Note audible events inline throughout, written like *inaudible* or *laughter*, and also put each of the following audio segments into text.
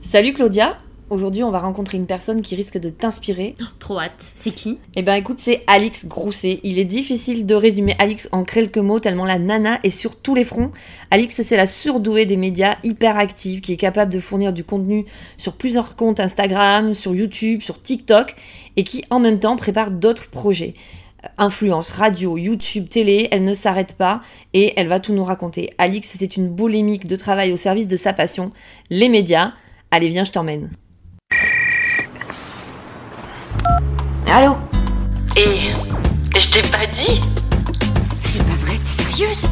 Salut Claudia Aujourd'hui, on va rencontrer une personne qui risque de t'inspirer. Trop hâte. C'est qui? Eh ben écoute, c'est Alix Grousset. Il est difficile de résumer Alix en quelques mots tellement la nana est sur tous les fronts. Alix, c'est la surdouée des médias, hyper active, qui est capable de fournir du contenu sur plusieurs comptes Instagram, sur YouTube, sur TikTok, et qui en même temps prépare d'autres projets. Influence, radio, YouTube, télé, elle ne s'arrête pas et elle va tout nous raconter. Alix, c'est une boulimique de travail au service de sa passion, les médias. Allez, viens, je t'emmène. Allô Et je t'ai pas dit. C'est pas vrai, t'es sérieuse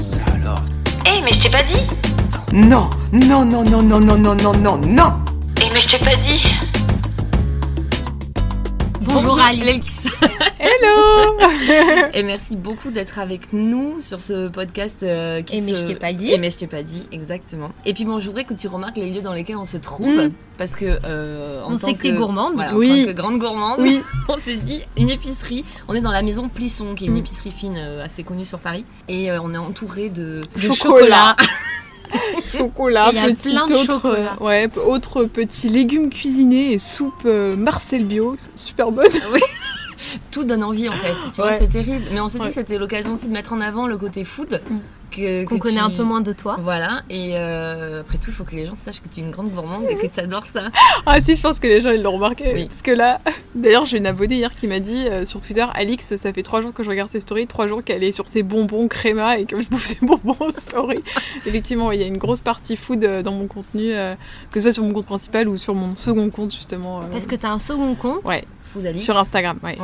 Ça alors Eh mais je t'ai pas dit. Non, non, non, non, non, non, non, non, non, non. Eh mais je t'ai pas dit Bonjour, Alix. *laughs* Hello Et merci beaucoup d'être avec nous sur ce podcast euh, qui Et mais se- je t'ai pas dit. Et mais je t'ai pas dit, exactement. Et puis bon, je voudrais que tu remarques les lieux dans lesquels on se trouve, Mm. parce que... euh, en On tant sait que t'es gourmande. Voilà, Oui. en tant que grande gourmande, Oui. *laughs* on s'est dit une épicerie. On est dans la maison Plisson, qui est une Mm. épicerie fine euh, assez connue sur Paris. Et euh, on est entouré de... De Chocolat. chocolat. *laughs* *laughs* Chocolat, Et y a petit plein de autre, chocolat. euh, ouais, p- autres petits légumes cuisinés et soupe euh, Marcel Bio, super bonne. *laughs* Tout donne envie en fait, tu vois, c'est terrible. Mais on s'est dit que c'était l'occasion aussi de mettre en avant le côté food. Mm. que- Qu'on que connaît tu- un peu moins de toi. Voilà, et euh, après tout, il faut que les gens sachent que tu es une grande gourmande et que tu adores ça. *laughs* Ah si, je pense que les gens ils l'ont remarqué. Oui. Parce que là, *laughs* d'ailleurs, j'ai une abonnée hier qui m'a dit euh, sur Twitter, Alix, ça fait trois jours que je regarde ses stories, trois jours qu'elle est sur ses bonbons créma et que je bouffe ses *laughs* bonbons en story. Effectivement, il y a une grosse partie food euh, dans mon contenu, euh, que ce soit sur mon compte principal ou sur mon second compte justement. Parce que t'as un second compte. Ouais, Sur Instagram. Ouais.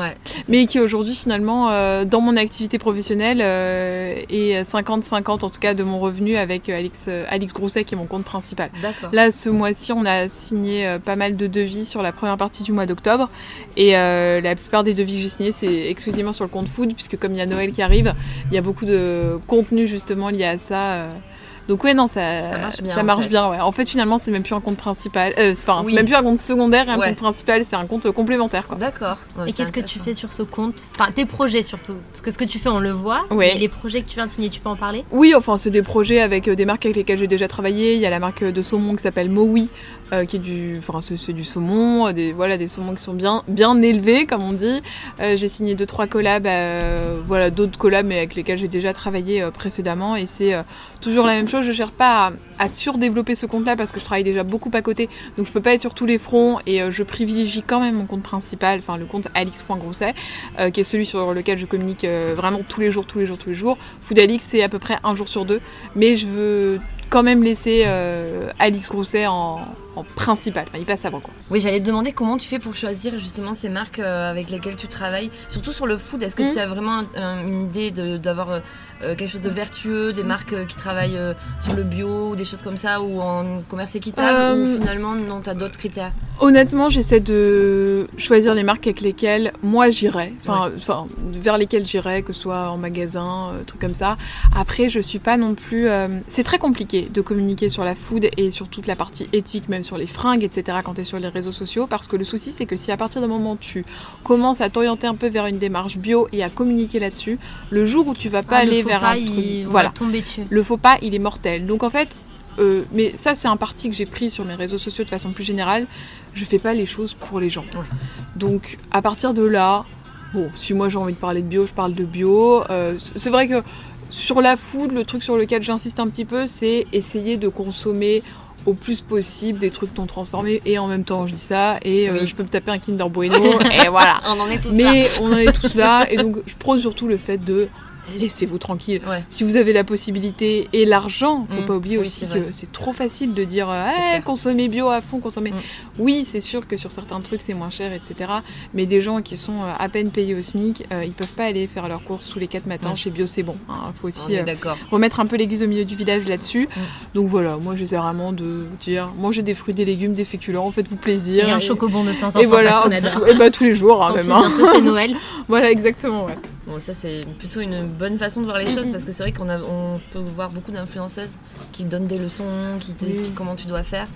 Mais qui aujourd'hui finalement, euh, dans mon activité professionnelle, euh, est 50-50 en tout cas de mon revenu avec Alix, euh, Alix Grousset qui est mon compte principal. Là, ce mois-ci, on a signé pas mal de devis sur la première partie du mois d'octobre. Et la plupart des devis que j'ai signés, c'est exclusivement sur le compte food, puisque comme il y a Noël qui arrive, il y a beaucoup de contenu justement lié à ça. Euh. Donc ouais, non, ça, Ça marche bien, Ça en fait. bien, ouais. En fait, finalement, c'est même plus un compte principal. euh, Enfin, Oui. c'est même plus un compte secondaire et un Ouais. compte principal, c'est un compte complémentaire, quoi. D'accord. Ouais, Et qu'est-ce que tu fais sur ce compte? Enfin, tes projets surtout. Parce que ce que tu fais, on le voit. Ouais. Et les projets que tu viens de signer, tu peux en parler? Oui, enfin, c'est des projets avec euh, des marques avec lesquelles j'ai déjà travaillé. Il y a la marque de saumon qui s'appelle Mowi, euh, qui est du, enfin, c'est du saumon, euh, des, voilà, des saumons qui sont bien, bien élevés, comme on dit. Euh, j'ai signé deux, trois collabs, euh, voilà, d'autres collabs, mais avec lesquels j'ai déjà travaillé euh, précédemment. Et c'est euh, toujours la même chose. Je cherche pas à, surdévelopper ce compte-là parce que je travaille déjà beaucoup à côté, donc je peux pas être sur tous les fronts. Et euh, je privilégie quand même mon compte principal, enfin le compte alix.grousset, euh, qui est celui sur lequel je communique euh, vraiment tous les jours, tous les jours, tous les jours. Food Alix, c'est à peu près un jour sur deux, mais je veux quand même laisser Alix Grousset en, en principal. Enfin, il passe avant quoi. Oui, j'allais te demander comment tu fais pour choisir justement ces marques euh, avec lesquelles tu travailles, surtout sur le food. Est-ce que Mm. tu as vraiment un- une idée d'avoir euh, euh, quelque chose de vertueux, des marques euh, qui travaillent sur le bio, ou des choses comme ça, ou en commerce équitable, Euh, ou finalement non, tu as d'autres critères? Honnêtement, j'essaie de choisir les marques avec lesquelles moi j'irais, enfin, vers lesquelles j'irais, que ce soit en magasin, euh, trucs comme ça. Après, je suis pas non plus. euh, C'est très compliqué de communiquer sur la food et sur toute la partie éthique, même sur les fringues, etc. Quand tu es sur les réseaux sociaux, parce que le souci, c'est que si à partir d'un moment tu commences à t'orienter un peu vers une démarche bio et à communiquer là-dessus, le jour où tu vas pas Ah, le aller vers pas, un il- truc, on voilà, va tomber dessus. le faux pas, il est mortel. Donc en fait, euh, mais ça c'est un parti que j'ai pris sur mes réseaux sociaux de façon plus générale. Je fais pas les choses pour les gens. Ouais. Donc à partir de là, bon, si moi j'ai envie de parler de bio, je parle de bio. Euh, c'est vrai que sur la food, le truc sur lequel j'insiste un petit peu, c'est essayer de consommer au plus possible des trucs non transformés et en même temps je dis ça et euh, Oui. je peux me taper un Kinder Bueno *laughs* et voilà On en est tous là. mais on en est tous là et donc je prône surtout le fait de laissez-vous tranquille Ouais. si vous avez la possibilité et l'argent, faut Mm. pas oublier Oui, aussi que c'est trop facile de dire C'est Eh, clair. consommer bio à fond, consommer. Mm. Oui, c'est sûr que sur certains trucs c'est moins cher, etc. Mais des gens qui sont euh, à peine payés au SMIC, euh, ils peuvent pas aller faire leurs courses tous les quatre matins chez Bio, c'est bon. Il faut On aussi euh, remettre un peu l'église au milieu du village là-dessus. Mm. Donc voilà, moi j'essaie vraiment de dire mangez des fruits, des légumes, des féculents, faites-vous plaisir. Et un chocobon de temps en temps Et voilà, parce qu'on adore. *laughs* et bah tous les jours hein, même. hein. c'est Noël. *laughs* Voilà, exactement. Ouais. Bon, ça c'est plutôt une bonne façon de voir les choses parce que c'est vrai qu'on a- on peut voir beaucoup d'influenceuses qui donnent des leçons, qui te Oui. expliquent comment tu dois faire.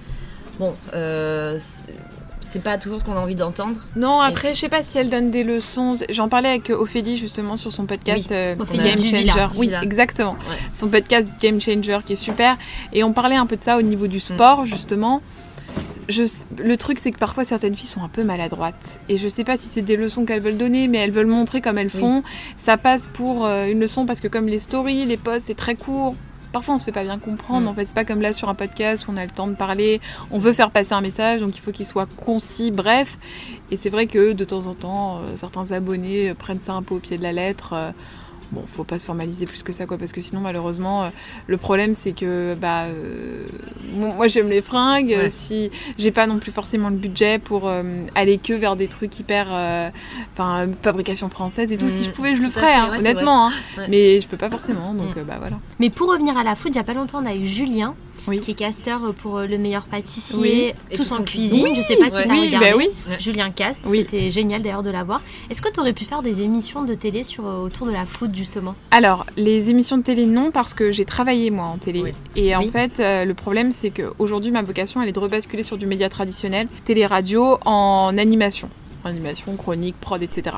Bon, euh, c'est- pas toujours ce qu'on a envie d'entendre. Non, après, je sais pas si elle donne des leçons. J'en parlais avec Ophélie justement sur son podcast Oui, euh, Ophélie Game Changer. Oui, exactement. Ouais. Son podcast Game Changer qui est super. Et on parlait un peu de ça au niveau du sport justement. Je, le truc, c'est que parfois certaines filles sont un peu maladroites. Et je sais pas si c'est des leçons qu'elles veulent donner, mais elles veulent montrer comme elles Oui. font. Ça passe pour euh, une leçon parce que, comme les stories, les posts, c'est très court. Parfois, on se fait pas bien comprendre. Mm. En fait, c'est pas comme là sur un podcast où on a le temps de parler. On veut faire passer un message, donc il faut qu'il soit concis, bref. Et c'est vrai que de temps en temps, euh, certains abonnés euh, prennent ça un peu au pied de la lettre. euh, bon, faut pas se formaliser plus que ça, quoi, parce que sinon, malheureusement, euh, le problème, c'est que bah, euh, moi, j'aime les fringues. Ouais. Si j'ai pas non plus forcément le budget pour euh, aller que vers des trucs hyper, euh, enfin, fabrication française et tout. Mm, si je pouvais, je le ferais, fait, hein, ouais, honnêtement. hein. Ouais. Mais je peux pas forcément, donc Mm. euh, bah voilà. Mais pour revenir à la food, il y a pas longtemps, on a eu Julien, Oui. qui est casteur pour euh, le meilleur pâtissier, Oui. Tous en cuisine. cuisine. Je sais pas si t'as Oui, regardé. bah oui. Julien Cast, Oui. c'était génial d'ailleurs de l'avoir. Est-ce que tu aurais pu faire des émissions de télé sur, euh, autour de la food justement? Alors, les émissions de télé, non, parce que j'ai travaillé moi en télé. Oui. Et en Oui. fait, euh, le problème, c'est qu'aujourd'hui, ma vocation, elle est de rebasculer sur du média traditionnel, télé-radio, en animation. Animation, chronique, prod, etc.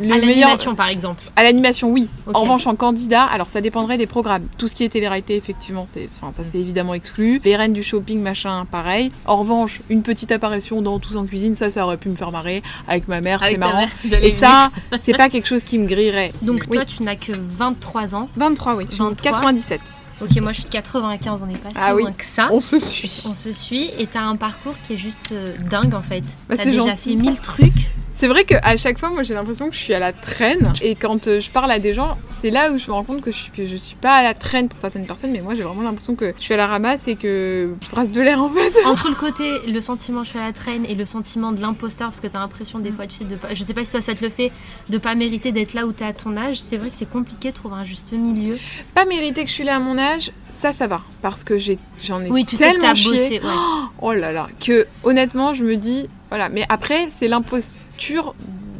Le À meilleur- l'animation par exemple. À l'animation, oui. En revanche, en candidat, alors ça dépendrait des programmes. Tout ce qui est télé-réalité, effectivement, c'est, enfin, ça c'est évidemment exclu. Les reines du shopping, machin, pareil. En revanche, une petite apparition dans Tous en cuisine, ça, ça aurait pu me faire marrer avec ma mère, Avec c'est marrant. mère, Et ça, c'est pas quelque chose qui me grillerait. Donc Oui. toi, tu n'as que 23 ans. 23, oui. Je suis en 23. 97. Ok, moi je suis de 95, on n'est pas si Ah oui. loin que ça. On se suit. On se suit et t'as un parcours qui est juste euh, dingue en fait. Bah, t'as déjà gentil. fait 1000 trucs. C'est vrai qu'à chaque fois, moi, j'ai l'impression que je suis à la traîne. Et quand euh, je parle à des gens, c'est là où je me rends compte que je, suis, que je suis pas à la traîne pour certaines personnes, mais moi, j'ai vraiment l'impression que je suis à la ramasse et que je brasse de l'air en fait. *laughs* Entre le côté, le sentiment je suis à la traîne et le sentiment de l'imposteur, parce que t'as l'impression des fois, tu sais, de pas, je sais pas si toi ça te le fait, de pas mériter d'être là où t'es à ton âge, c'est vrai que c'est compliqué de trouver un juste milieu. Pas mériter que je suis là à mon âge, ça, ça va. Parce que j'ai, j'en ai Oui, tu sais que tellement chié. bossé. ouais. *gasps* Oh là là, que honnêtement, je me dis, voilà. Mais après, c'est l'imposture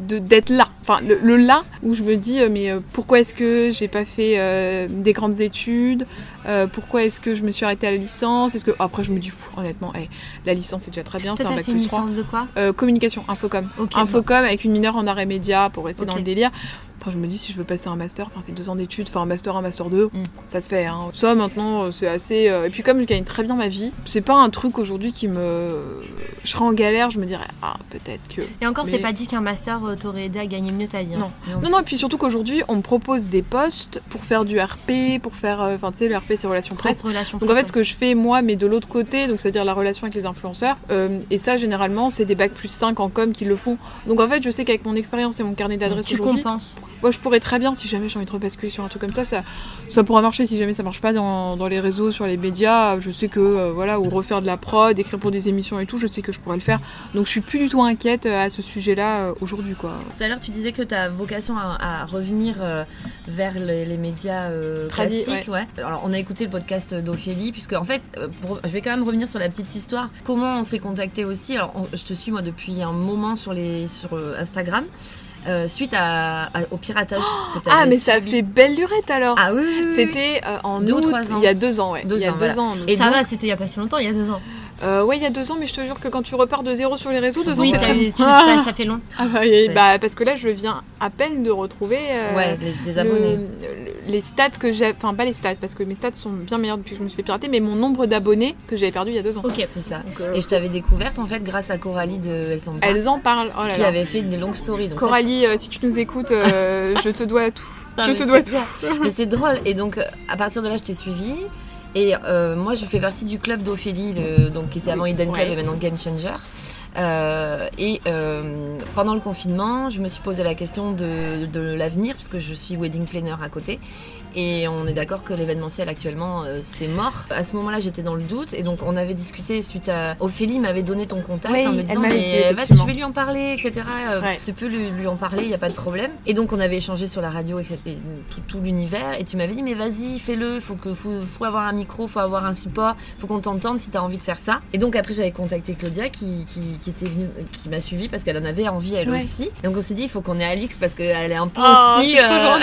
de d'être là. Enfin, le, le là où je me dis, euh, mais euh, pourquoi est-ce que j'ai pas fait euh, des grandes études Euh, Pourquoi est-ce que je me suis arrêtée à la licence Est-ce que après je me dis, pff, honnêtement, la licence c'est déjà très bien, c'est un bac fait une plus 3. licence de quoi? Euh, communication, infocom. Infocom avec une mineure en arrêt média pour rester dans le délire. Après, je me dis, si je veux passer un master, enfin, c'est deux ans d'études, enfin, un master, un master 2, Mm. ça se fait. Hein. Ça, maintenant, euh, c'est assez. euh, Et puis, comme je gagne très bien ma vie, c'est pas un truc aujourd'hui qui me. Je serais en galère, je me dirais, ah, peut-être que. Et encore, c'est pas dit qu'un master euh, t'aurait aidé à gagner mieux ta vie. hein. Non. Non, non, et puis surtout qu'aujourd'hui, on me propose des postes pour faire du RP, pour faire. Enfin, tu sais, le RP, c'est relations presse. Relation Donc en fait, ce que je fais moi, mais de l'autre côté, donc c'est-à-dire la relation avec les influenceurs, euh, et ça généralement, c'est des bacs plus 5 en com qui le font. Donc en fait, je sais qu'avec mon expérience et mon carnet d'adresse Tu aujourd'hui, compenses. Moi je pourrais très bien, si jamais j'ai envie de rebasculer sur un truc comme ça, ça, ça pourra marcher. Si jamais ça marche pas dans, dans les réseaux, sur les médias, je sais que euh, voilà, ou refaire de la prod, écrire pour des émissions et tout, je sais que je pourrais le faire. Donc je suis plus du tout inquiète euh, à ce sujet-là euh, aujourd'hui, quoi. Tout à l'heure, tu disais que ta vocation à, à revenir euh, vers les, les médias euh, classiques. Ouais. Alors, on a écouté le podcast d'Ophélie, puisque en fait, pour- je vais quand même revenir sur la petite histoire. Comment on s'est contacté aussi? Alors, on- je te suis moi depuis un moment sur, les, sur Instagram, euh, suite à, à- au piratage que tu Ah, mais ça fait belle lurette alors Ah oui, oui, oui, oui. C'était euh, en Deux ou août, trois ans. il y a deux ans, ouais. Deux il y a ans, deux voilà. ans. Et ça donc- va, c'était il y a pas si longtemps, il y a deux ans. Euh, ouais, il y a deux ans, mais je te jure que quand tu repars de zéro sur les réseaux, deux ans, Oui, c'est eu- bon. tu- ça, ça fait long. Ah bah, et- C'est- bah, parce que là, je viens à peine de retrouver euh, Ouais, des, abonnés. le- les stats que j'ai, enfin pas les stats, parce que mes stats sont bien meilleurs depuis que je me suis fait pirater, mais mon nombre d'abonnés que j'avais perdu il y a deux ans. Ok. C'est ça. Donc, euh, Et je t'avais découverte en fait grâce à Coralie de Elle s'en bat, elles en parlent. Oh là qui là. avait fait des longues stories. Donc ça, Coralie, euh, si tu nous écoutes, euh, *laughs* je te dois tout. Ah, je te dois c'est tout. Mais c'est drôle. Et donc, à partir de là, je t'ai suivi. Et euh, moi, je fais partie du club d'Ophélie, donc, qui était avant Eden Club Ouais. et maintenant Game Changer. Euh, et euh, pendant le confinement, je me suis posé la question de, de l'avenir, puisque je suis wedding planner à côté. Et on est d'accord que l'événementiel actuellement, euh, c'est mort. À ce moment-là, j'étais dans le doute. Et donc, on avait discuté suite à. Ophélie m'avait donné ton contact Oui, en me disant Mais dit, va, effectivement. je vais lui en parler, etc. Euh, Ouais. Tu peux lui, lui en parler, il n'y a pas de problème. Et donc, on avait échangé sur la radio, etc. et tout, tout l'univers. Et tu m'avais dit Mais vas-y, fais-le. Faut, que, faut, faut avoir un micro, faut avoir un support. Faut qu'on t'entende si tu as envie de faire ça. Et donc, après, j'avais contacté Claudia qui, qui, qui était venue, qui m'a suivi parce qu'elle en avait envie elle Ouais. aussi. Et donc, on s'est dit Il faut qu'on ait Alix parce qu'elle est un peu Oh, aussi *laughs* euh,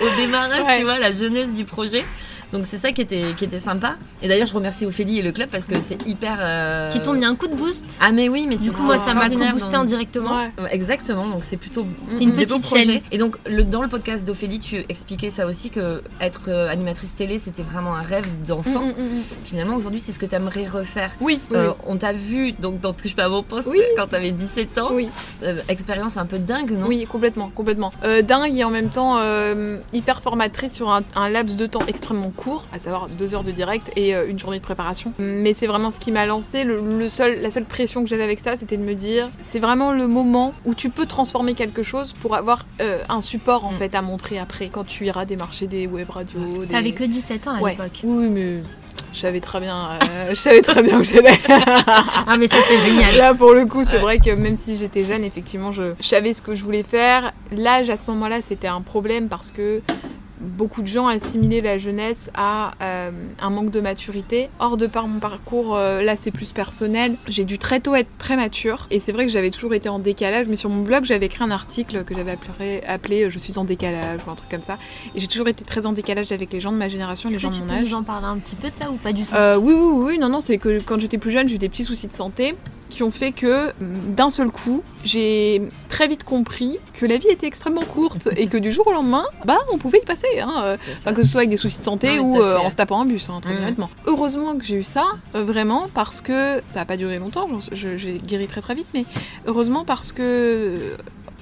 au démarrage. Tu vois, la jeunesse du projet. Donc c'est ça qui était, qui était sympa. Et d'ailleurs, je remercie Ophélie et le club parce que c'est hyper. euh, Qui t'ont mis un coup de boost. Ah, mais oui, mais c'est Du coup, moi, ça m'a boosté indirectement. Ouais. Exactement, donc c'est plutôt C'est une des beaux petite projets. Et donc le, dans le podcast d'Ophélie, tu expliquais ça aussi que être euh, animatrice télé, c'était vraiment un rêve d'enfant. Mm, mm, mm. Finalement, aujourd'hui, c'est ce que tu aimerais refaire. Oui, oui, Euh, on t'a vu donc dans Touche pas à mon poste Oui. quand t'avais 17 ans. oui. Euh, expérience un peu dingue, non? Oui, complètement, complètement. Euh, dingue et en même temps euh, hyper formatrice sur un, un laps de temps extrêmement court, à savoir deux heures de direct et euh, une journée de préparation. Mais c'est vraiment ce qui m'a lancé. Le, le seul, la seule pression que j'avais avec ça, c'était de me dire, c'est vraiment le moment où tu peux transformer quelque chose pour avoir euh, un support en Mm. fait à montrer après quand tu iras démarcher des web radios. Des... T'avais que 17 ans à Ouais. l'époque. Oui, mais je savais très bien, euh, *laughs* je savais très bien où j'allais. *laughs* Ah, mais ça, c'est génial. Là, pour le coup, c'est vrai que même si j'étais jeune, effectivement, je, je savais ce que je voulais faire. L'âge, à ce moment-là, c'était un problème parce que beaucoup de gens assimilaient la jeunesse à euh, un manque de maturité. Or, de par mon parcours, euh, là, c'est plus personnel. J'ai dû très tôt être très mature. Et c'est vrai que j'avais toujours été en décalage. Mais sur mon blog, j'avais écrit un article que j'avais appelé, appelé Je suis en décalage ou un truc comme ça. Et j'ai toujours été très en décalage avec les gens de ma génération, les gens de mon âge. nous en parler un petit peu de ça ou pas du tout? Euh, oui, oui, oui, non, non, c'est que quand j'étais plus jeune, j'ai eu des petits soucis de santé qui ont fait que mm, d'un seul coup, j'ai très vite compris que la vie était extrêmement courte et que du jour au lendemain, bah, on pouvait y passer. Hein, euh. Enfin, que ce soit avec des soucis de santé ou euh, en se tapant un bus, hein, très Mhm. honnêtement. Heureusement que j'ai eu ça, euh, vraiment, parce que ça n'a pas duré longtemps, j'ai guéri très très vite, mais heureusement parce que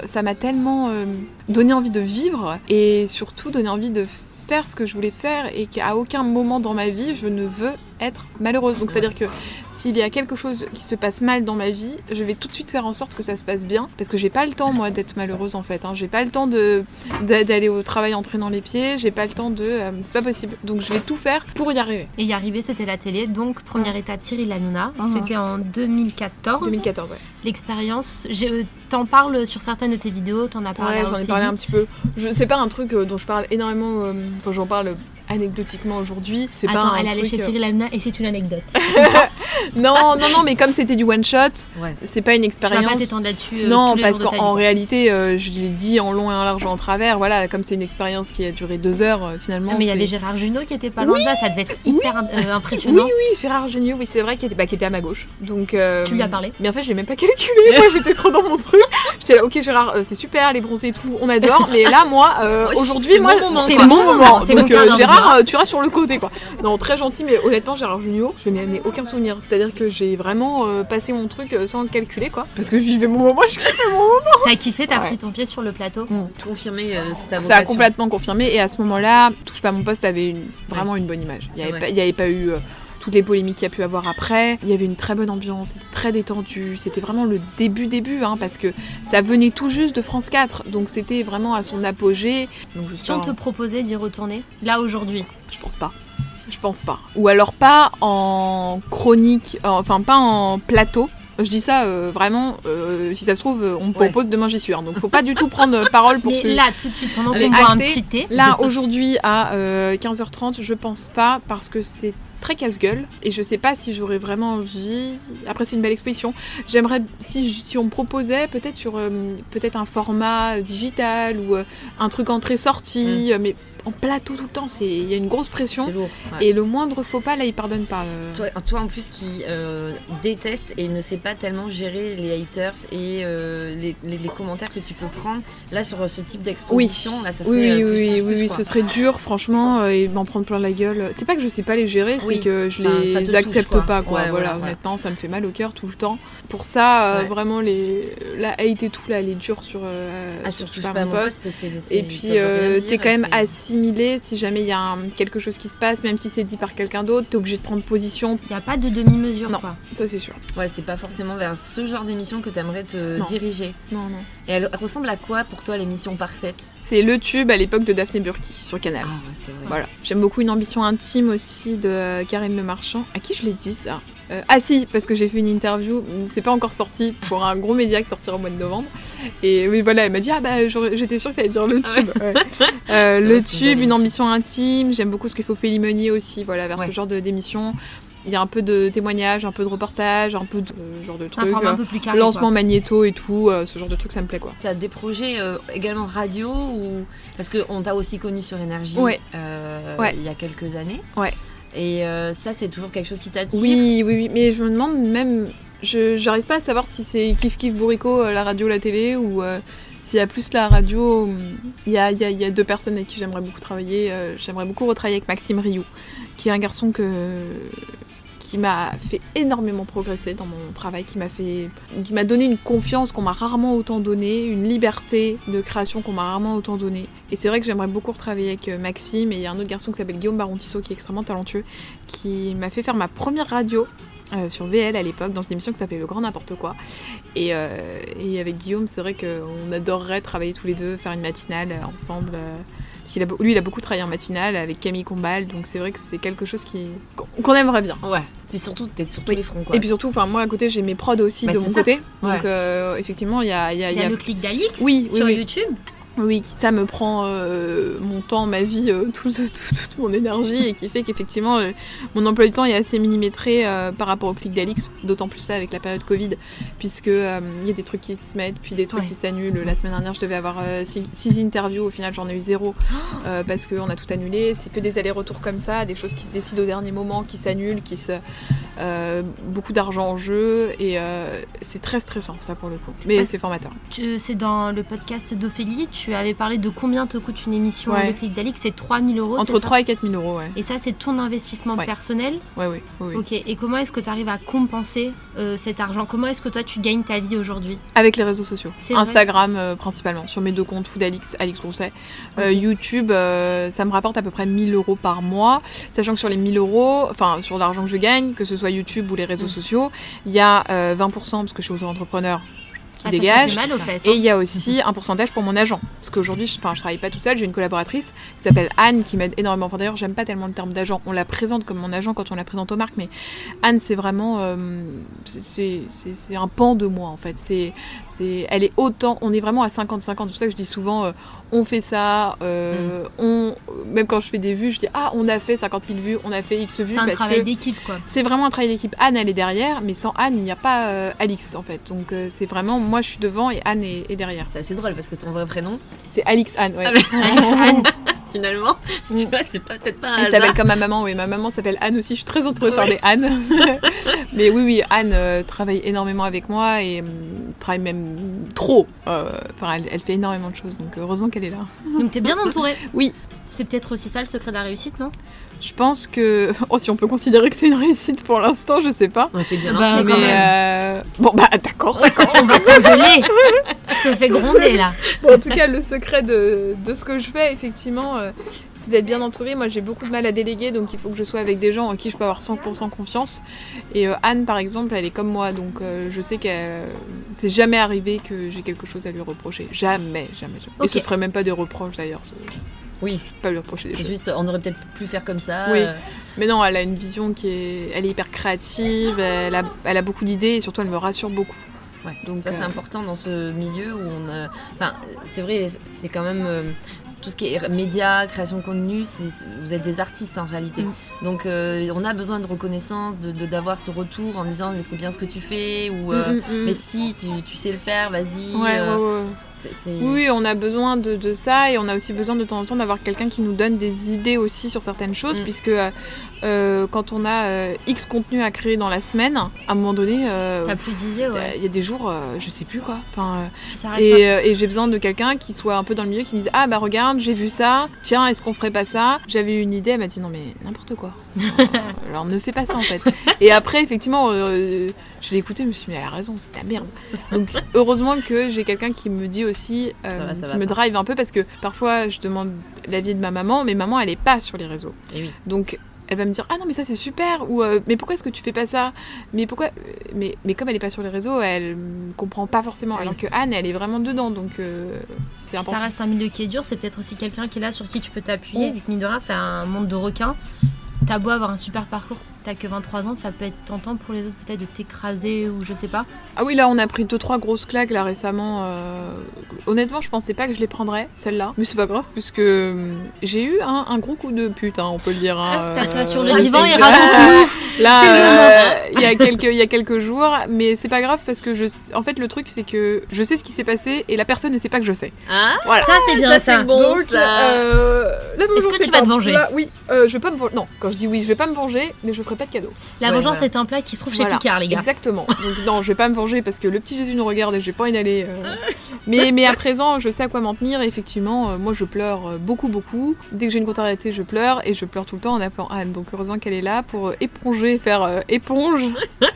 ça m'a tellement euh, donné envie de vivre et surtout donné envie de faire ce que je voulais faire et qu'à aucun moment dans ma vie je ne veux être malheureuse. Donc c'est-à-dire que s'il y a quelque chose qui se passe mal dans ma vie, je vais tout de suite faire en sorte que ça se passe bien parce que j'ai pas le temps moi d'être malheureuse en fait. hein. J'ai pas le temps de d'aller au travail en traînant les pieds. J'ai pas le temps de. euh, c'est pas possible. Donc je vais tout faire pour y arriver. Et y arriver, c'était la télé. Donc, première étape, Cyril Hanouna. Mhm. C'était en 2014. 2014, ouais. L'expérience, euh, t'en parles sur certaines de tes vidéos, t'en as parlé Ouais, j'en ai parlé un petit peu. Je c'est pas un truc euh, dont je parle énormément. euh, Enfin, j'en parle anecdotiquement aujourd'hui. C'est pas Attends, un elle allait chez euh, Cyril Hanouna et c'est une anecdote. *laughs* *laughs* *laughs* Non, non, non, mais comme c'était du one shot, Ouais. c'est pas une Tu vas pas expérience. t'étendre là-dessus. euh, Non, tous les parce qu'en réalité, euh, je l'ai dit en long et en large en travers. Voilà, comme c'est une expérience qui a duré deux heures, euh, finalement. Mais il y avait Gérard Junot qui était pas loin de là, ça devait être hyper euh, impressionnant. Oui, oui, Gérard Genieux, oui, c'est vrai qu'il était, bah, était à ma gauche. Donc, euh, Tu lui as parlé? Mais en fait, j'ai même pas calculé. Moi, j'étais trop dans mon truc. J'étais là, ok, Gérard, euh, c'est super, les bronzés et tout, on adore. Mais là, moi, euh, aujourd'hui, c'est moi, mon moment, c'est mon moment. Donc, euh, Gérard, euh, tu restes sur le côté, quoi. Non, très gentil, mais honnêtement, Gérard Junior, je n'en ai aucun souvenir. C'est-à-dire que j'ai vraiment euh, passé mon truc euh, sans le calculer, quoi. Parce que je vivais mon moment, *laughs* je kiffais mon moment. T'as kiffé, t'as Ouais. pris ton pied sur le plateau. Confirmer euh, ta Ça a complètement confirmé et à ce moment-là, touche pas à mon poste avait une, vraiment une bonne image. Il n'y avait, vrai. pas- avait eu euh, toutes les polémiques qu'il y a pu avoir après. Il y avait une très bonne ambiance, c'était très détendu. C'était vraiment le début début hein, parce que ça venait tout juste de France 4, donc c'était vraiment à son apogée. Donc je, Si on te proposait d'y retourner, là aujourd'hui, je pense pas. Je pense pas. Ou alors pas en chronique, euh, enfin pas en plateau. Je dis ça euh, vraiment, euh, si ça se trouve, on me Ouais. propose demain j'y suis. hein. donc faut pas du tout prendre *laughs* parole pour mais que là tout de suite, pendant qu'on boit un petit thé, Là, aujourd'hui, à euh, 15h30, je pense pas parce que c'est très casse-gueule et je sais pas si j'aurais vraiment envie. Après, c'est une belle exposition. J'aimerais, si, si on me proposait, peut-être sur peut-être un format digital ou un truc entrée-sortie, euh, mais en plateau tout le temps, c'est il y a une grosse pression. Lourd. ouais. Et le moindre faux pas, là, il pardonne pas. euh. Toi, toi, en plus qui euh, déteste et ne sait pas tellement gérer les haters et euh, les, les- les commentaires que tu peux prendre là sur euh, ce type d'exposition là ça serait Oui, oui, plus, oui, plus, oui, plus, oui, ce serait dur, franchement, et m'en prendre plein la gueule. C'est pas que je sais pas les gérer, c'est Oui. que je Enfin, les touche, accepte quoi. pas, quoi. Ouais, voilà, honnêtement, ça me fait mal au cœur tout le temps. Pour ça, vraiment, les... la hate et tout, là, elle est dure sur, ah, sur Touche pas mon Poste. Et puis, t'es quand même c'est- assimilé si jamais il y a un- quelque chose qui se passe, même si c'est dit par quelqu'un d'autre, t'es obligé de prendre position. il n'y a pas de demi-mesure Non. quoi. Ça, c'est sûr. ouais c'est pas forcément vers ce genre d'émission que t'aimerais te Non. diriger Non, non. et elle ressemble à quoi pour toi l'émission parfaite? C'est le tube à l'époque de Daphné Burki sur Canal. ah ouais, c'est vrai Voilà. J'aime beaucoup une ambition intime aussi de euh, Karine Le Marchand. À qui je l'ai dit ça? Euh, Ah si, parce que j'ai fait une interview, c'est pas encore sorti, pour un gros média qui sortira au mois de novembre. Et oui, voilà, elle m'a dit Ah bah j'étais sûre que t'allais dire le tube. Ouais. *laughs* Euh, le tube, une ambition intime. J'aime beaucoup ce que fait Ophélie Meunier aussi, voilà, vers Ouais. ce genre d'émission. il y a un peu de témoignages, un peu de reportages, un peu de euh, genre de un trucs. format un peu plus carré. lancement magnéto et tout, ce genre de truc, ça me plaît quoi. T'as des projets également radio ou parce qu'on t'a aussi connu sur énergie Ouais. il y a quelques années. Ouais. Et euh, ça c'est toujours quelque chose qui t'attire. Oui, oui, oui, mais je me demande même, je j'arrive pas à savoir si c'est kiff kiff bourrico euh, la radio, la télé ou euh, s'il y a plus la radio. Il y a, y, a, y a deux personnes avec qui j'aimerais beaucoup travailler. j'aimerais beaucoup retravailler avec Maxime Rioux, qui est un garçon que qui m'a fait énormément progresser dans mon travail, qui m'a fait, qui m'a donné une confiance qu'on m'a rarement autant donnée, une liberté de création qu'on m'a rarement autant donnée. Et c'est vrai que j'aimerais beaucoup retravailler avec euh, Maxime. Et il y a un autre garçon qui s'appelle Guillaume Baron-Tissot, qui est extrêmement talentueux, qui m'a fait faire ma première radio euh, sur VL à l'époque, dans une émission qui s'appelait Le Grand N'importe quoi. Et, euh, et avec Guillaume, c'est vrai qu'on adorerait travailler tous les deux, faire une matinale ensemble. A, lui, il a beaucoup travaillé en matinale avec Camille Combal, donc c'est vrai que c'est quelque chose qui qu'on aimerait bien. Ouais. C'est surtout t'es sur tous Oui. les fronts quoi. Et puis surtout, enfin moi à côté, j'ai mes prods aussi Bah, de mon ça. côté. Ouais. Donc euh, effectivement, il y a, il y a- y y a a le clic d'Alix Oui, oui, sur oui. YouTube. Oui, ça me prend euh, mon temps, ma vie, euh, *laughs* tout- tout- tout- toute mon énergie et qui fait qu'effectivement euh, mon emploi du temps est assez millimétré par rapport au clic d'Alix, d'autant plus ça avec la période Covid, puisque il y a des trucs qui se mettent, puis des trucs Ouais. qui s'annulent. La semaine dernière, je devais avoir 6 interviews, au final j'en ai eu zéro *gasps* parce qu'on a tout annulé. C'est que des allers-retours comme ça, des choses qui se décident au dernier moment, qui s'annulent, qui se beaucoup d'argent en jeu et c'est très stressant ça pour le coup. Mais c'est formateur. C'est dans le podcast d'Ophélie, tu avais parlé de combien te coûte une émission Ouais. Le clic d'Alix, c'est 3000 euros. Entre c'est ça 3 et 4 000 euros, ouais. Et ça, c'est ton investissement Ouais. personnel. Ouais, oui, oui. Ok, et comment est-ce que tu arrives à compenser euh, cet argent? Comment est-ce que toi, tu gagnes ta vie aujourd'hui? Avec les réseaux sociaux. Instagram euh, principalement, sur mes deux comptes, Foodalix, Alix Grousset. Euh. YouTube, ça me rapporte à peu près 1000 euros par mois. Sachant que sur les 1000 euros, enfin sur l'argent que je gagne, que ce soit YouTube ou les réseaux Mm. sociaux, il y a euh, 20% parce que je suis auto-entrepreneur qui Ah, ça, ça dégage. mal aux. Et hein. il y a aussi un pourcentage pour mon agent. Parce qu'aujourd'hui, je, je travaille pas toute seule, j'ai une collaboratrice qui s'appelle Anne qui m'aide énormément. Enfin, d'ailleurs, j'aime pas tellement le terme d'agent. On la présente comme mon agent quand on la présente aux marques, mais Anne, c'est vraiment. euh, c'est un pan de moi en fait. C'est, c'est, elle est autant. On est vraiment à 50-50. C'est pour ça que je dis souvent. euh, on fait ça, euh, on, même quand je fais des vues, je dis ah on a fait 50 000 vues, on a fait X vues C'est un parce travail d'équipe, quoi. c'est vraiment un travail d'équipe. Anne, elle est derrière, mais sans Anne, il n'y a pas euh, Alix en fait. Donc euh, c'est vraiment moi je suis devant et Anne est, est derrière. C'est assez drôle parce que ton vrai prénom, C'est Alix Anne, ouais. Ah, Alix, Anne, *laughs* finalement, *laughs* Mm. tu vois, c'est pas- peut-être pas un Elle s'appelle comme ma maman, oui. Ma maman s'appelle Anne aussi. Je suis très entourée par Ouais. des Anne. *laughs* mais oui, oui, Anne euh, travaille énormément avec moi et hum, travaille même trop. Euh, Enfin, elle, elle fait énormément de choses. Donc heureusement qu'elle est là. donc t'es bien *laughs* entouré. Oui. C'est peut-être aussi ça le secret de la réussite, non? Je pense que. *laughs* Oh, si on peut considérer que c'est une réussite pour l'instant, je sais pas. Ouais, t'es bien Bah, lancé Mais quand même. euh, bon, bah d'accord, d'accord. *laughs* On va t'engueuler Je te fais gronder, là. Bon, en tout cas, le secret de, de ce que je fais, effectivement, euh, c'est d'être bien entourée. Moi, j'ai beaucoup de mal à déléguer, donc il faut que je sois avec des gens en qui je peux avoir 100% confiance. Et euh, Anne, par exemple, elle est comme moi, donc je sais qu'elle. C'est jamais arrivé que j'ai quelque chose à lui reprocher. Jamais, jamais. jamais. Et ce serait même pas des reproches d'ailleurs. ce- Oui. Je peux pas lui reprocher des C'est choses. juste, on aurait peut-être pu faire comme ça. Oui. euh, Mais non, elle a une vision qui est. Elle est hyper créative, elle a, elle a beaucoup d'idées et surtout elle me rassure beaucoup. Ouais, Donc, ça c'est euh, important dans ce milieu où on a... Enfin, c'est vrai, c'est quand même... euh, tout ce qui est médias, création de contenu, vous êtes des artistes en réalité. Mm. Donc euh, on a besoin de reconnaissance, de de- d'avoir ce retour en disant mais c'est bien ce que tu fais ou Mm, mm, mais si tu, tu sais le faire, vas-y. Ouais, euh, Oui, on a besoin de, de ça et on a aussi besoin de temps en temps d'avoir quelqu'un qui nous donne des idées aussi sur certaines choses, Mm. puisque euh, euh, quand on a euh, X contenu à créer dans la semaine, à un moment donné, euh, il ouais. y a des jours, euh, je sais plus quoi. Enfin, euh, et euh, et j'ai besoin de quelqu'un qui soit un peu dans le milieu, qui me dise Ah bah regarde, j'ai vu ça, tiens, est-ce qu'on ferait pas ça? J'avais eu une idée, elle m'a dit Non mais n'importe quoi. *laughs* Alors ne fais pas ça en fait. Et après, effectivement, euh, je l'ai écouté, je me suis dit Mais elle a raison, c'est la merde. Donc heureusement que j'ai quelqu'un qui me dit aussi, euh, va, qui va me drive un peu, parce que parfois je demande l'avis de ma maman, mais maman elle est pas sur les réseaux. Et oui. Donc elle va me dire ah non mais ça c'est super ou euh, mais pourquoi est-ce que tu fais pas ça? Mais pourquoi mais, mais comme elle est pas sur les réseaux elle comprend pas forcément Oui. alors que Anne elle est vraiment dedans donc euh, c'est ça reste un milieu qui est dur, c'est peut-être aussi quelqu'un qui est là sur qui tu peux t'appuyer, vu que mine de rien, c'est un monde de requins. T'as beau avoir un super parcours, t'as que 23 ans, ça peut être tentant pour les autres peut-être de t'écraser ou je sais pas. ah oui là on a pris deux trois grosses claques là récemment euh, honnêtement je pensais pas que je les prendrais celle-là mais c'est pas grave puisque euh, j'ai eu un, un gros coup de pute hein, on peut le dire hein, Ah, c'est à toi euh, sur le ouais, divan et grave. Là, euh, *laughs* il y a quelques il y a quelques jours, mais c'est pas grave parce que je en fait le truc c'est que je sais ce qui s'est passé et la personne ne sait pas que je sais. Ah, Voilà. Ça, c'est bien ça, ça. c'est bon, Donc, ça. euh, la Est-ce vengeance, que tu vas te venger plat- Oui, euh, je vais pas me venger. Non, quand je dis oui, je vais pas me venger, mais je ferai pas de cadeau. La Ouais, vengeance voilà. est un plat qui se trouve chez Voilà. Picard, les gars. Exactement. *laughs* Donc non, je vais pas me venger parce que le petit Jésus nous regarde et j'ai pas envie d'aller. euh, Mais mais à présent, je sais à quoi m'en tenir. Et effectivement, euh, moi, je pleure beaucoup beaucoup. Dès que j'ai une contrariété, je pleure et je pleure tout le temps en appelant Anne. Donc heureusement qu'elle est là pour euh, faire euh, éponge. *laughs*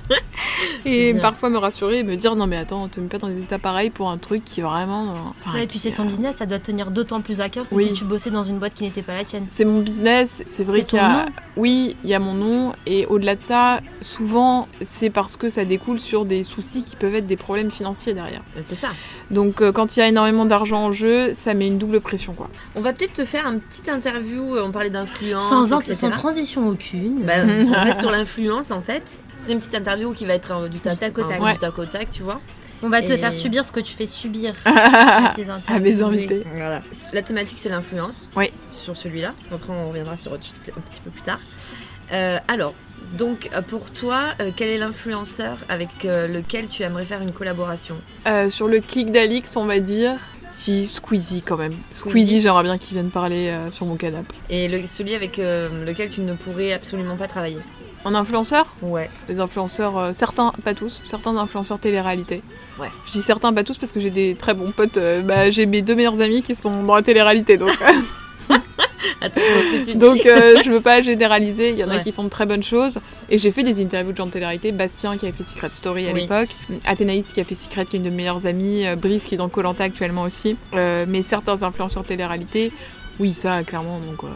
et parfois me rassurer et me dire non mais attends, te mets pas dans des états pareils pour un truc qui vraiment. euh, enfin, Ouais, et puis c'est ton euh, business, ça doit te tenir d'autant plus à cœur que Oui. si tu bossais dans une boîte qui n'était pas la tienne. C'est mon business, c'est vrai qu'il y a... nom. Oui, il y a mon nom, et au-delà de ça, souvent, c'est parce que ça découle sur des soucis qui peuvent être des problèmes financiers derrière. C'est ça. Donc euh, quand il y a énormément d'argent en jeu, ça met une double pression, quoi. On va peut-être te faire un petit interview. On parlait d'influence. Sans, sans transition aucune. Bah, on reste sur l'influence en fait. C'est une petite interview qui va être euh, du tac, au tac. Ouais. au tac, tu vois. On va te Et- faire subir ce que tu fais subir *laughs* à mes invités. Voilà. La thématique c'est l'influence. Oui. Sur celui-là, parce qu'après on reviendra sur autre chose un petit peu plus tard. Euh, alors, donc euh, pour toi, euh, quel est l'influenceur avec euh, lequel tu aimerais faire une collaboration? Euh, sur le clic d'Alix, on va dire... Si, Squeezie quand même. Squeezie. Squeezie, j'aimerais bien qu'il vienne parler euh, sur mon canapé. Et le- celui avec euh, lequel tu ne pourrais absolument pas travailler? En influenceur Ouais. Les influenceurs, euh, certains, pas tous, certains influenceurs télé-réalité. Ouais. Je dis certains, pas tous, parce que j'ai des très bons potes. euh, bah, j'ai mes deux meilleurs amis qui sont dans la télé-réalité, donc... *laughs* Attends, donc, tu- Donc euh, je veux pas généraliser, il y en a qui font de très bonnes choses. Et j'ai fait des interviews de gens de télé-réalité, Bastien qui avait fait Secret Story à Oui. l'époque, Athénaïs qui a fait Secret qui est une de mes meilleures amies, euh, Brice qui est dans Colanta actuellement aussi. Euh, mais certains influenceurs télé-réalité, oui ça clairement donc...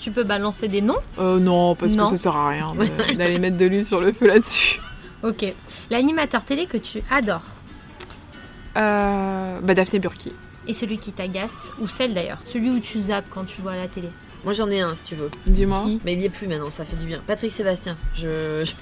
Tu peux balancer des noms euh, non, parce Non. que ça sert à rien *laughs* d'aller mettre de l'huile sur le feu là-dessus. Ok. L'animateur télé que tu adores Euh, bah Daphné Burki. et celui qui t'agace, ou celle d'ailleurs, celui où tu zappes quand tu vois la télé. Moi j'en ai un si tu veux. Dis-moi. Mais il y est plus maintenant, ça fait du bien. Patrick Sébastien. Je, *laughs* je,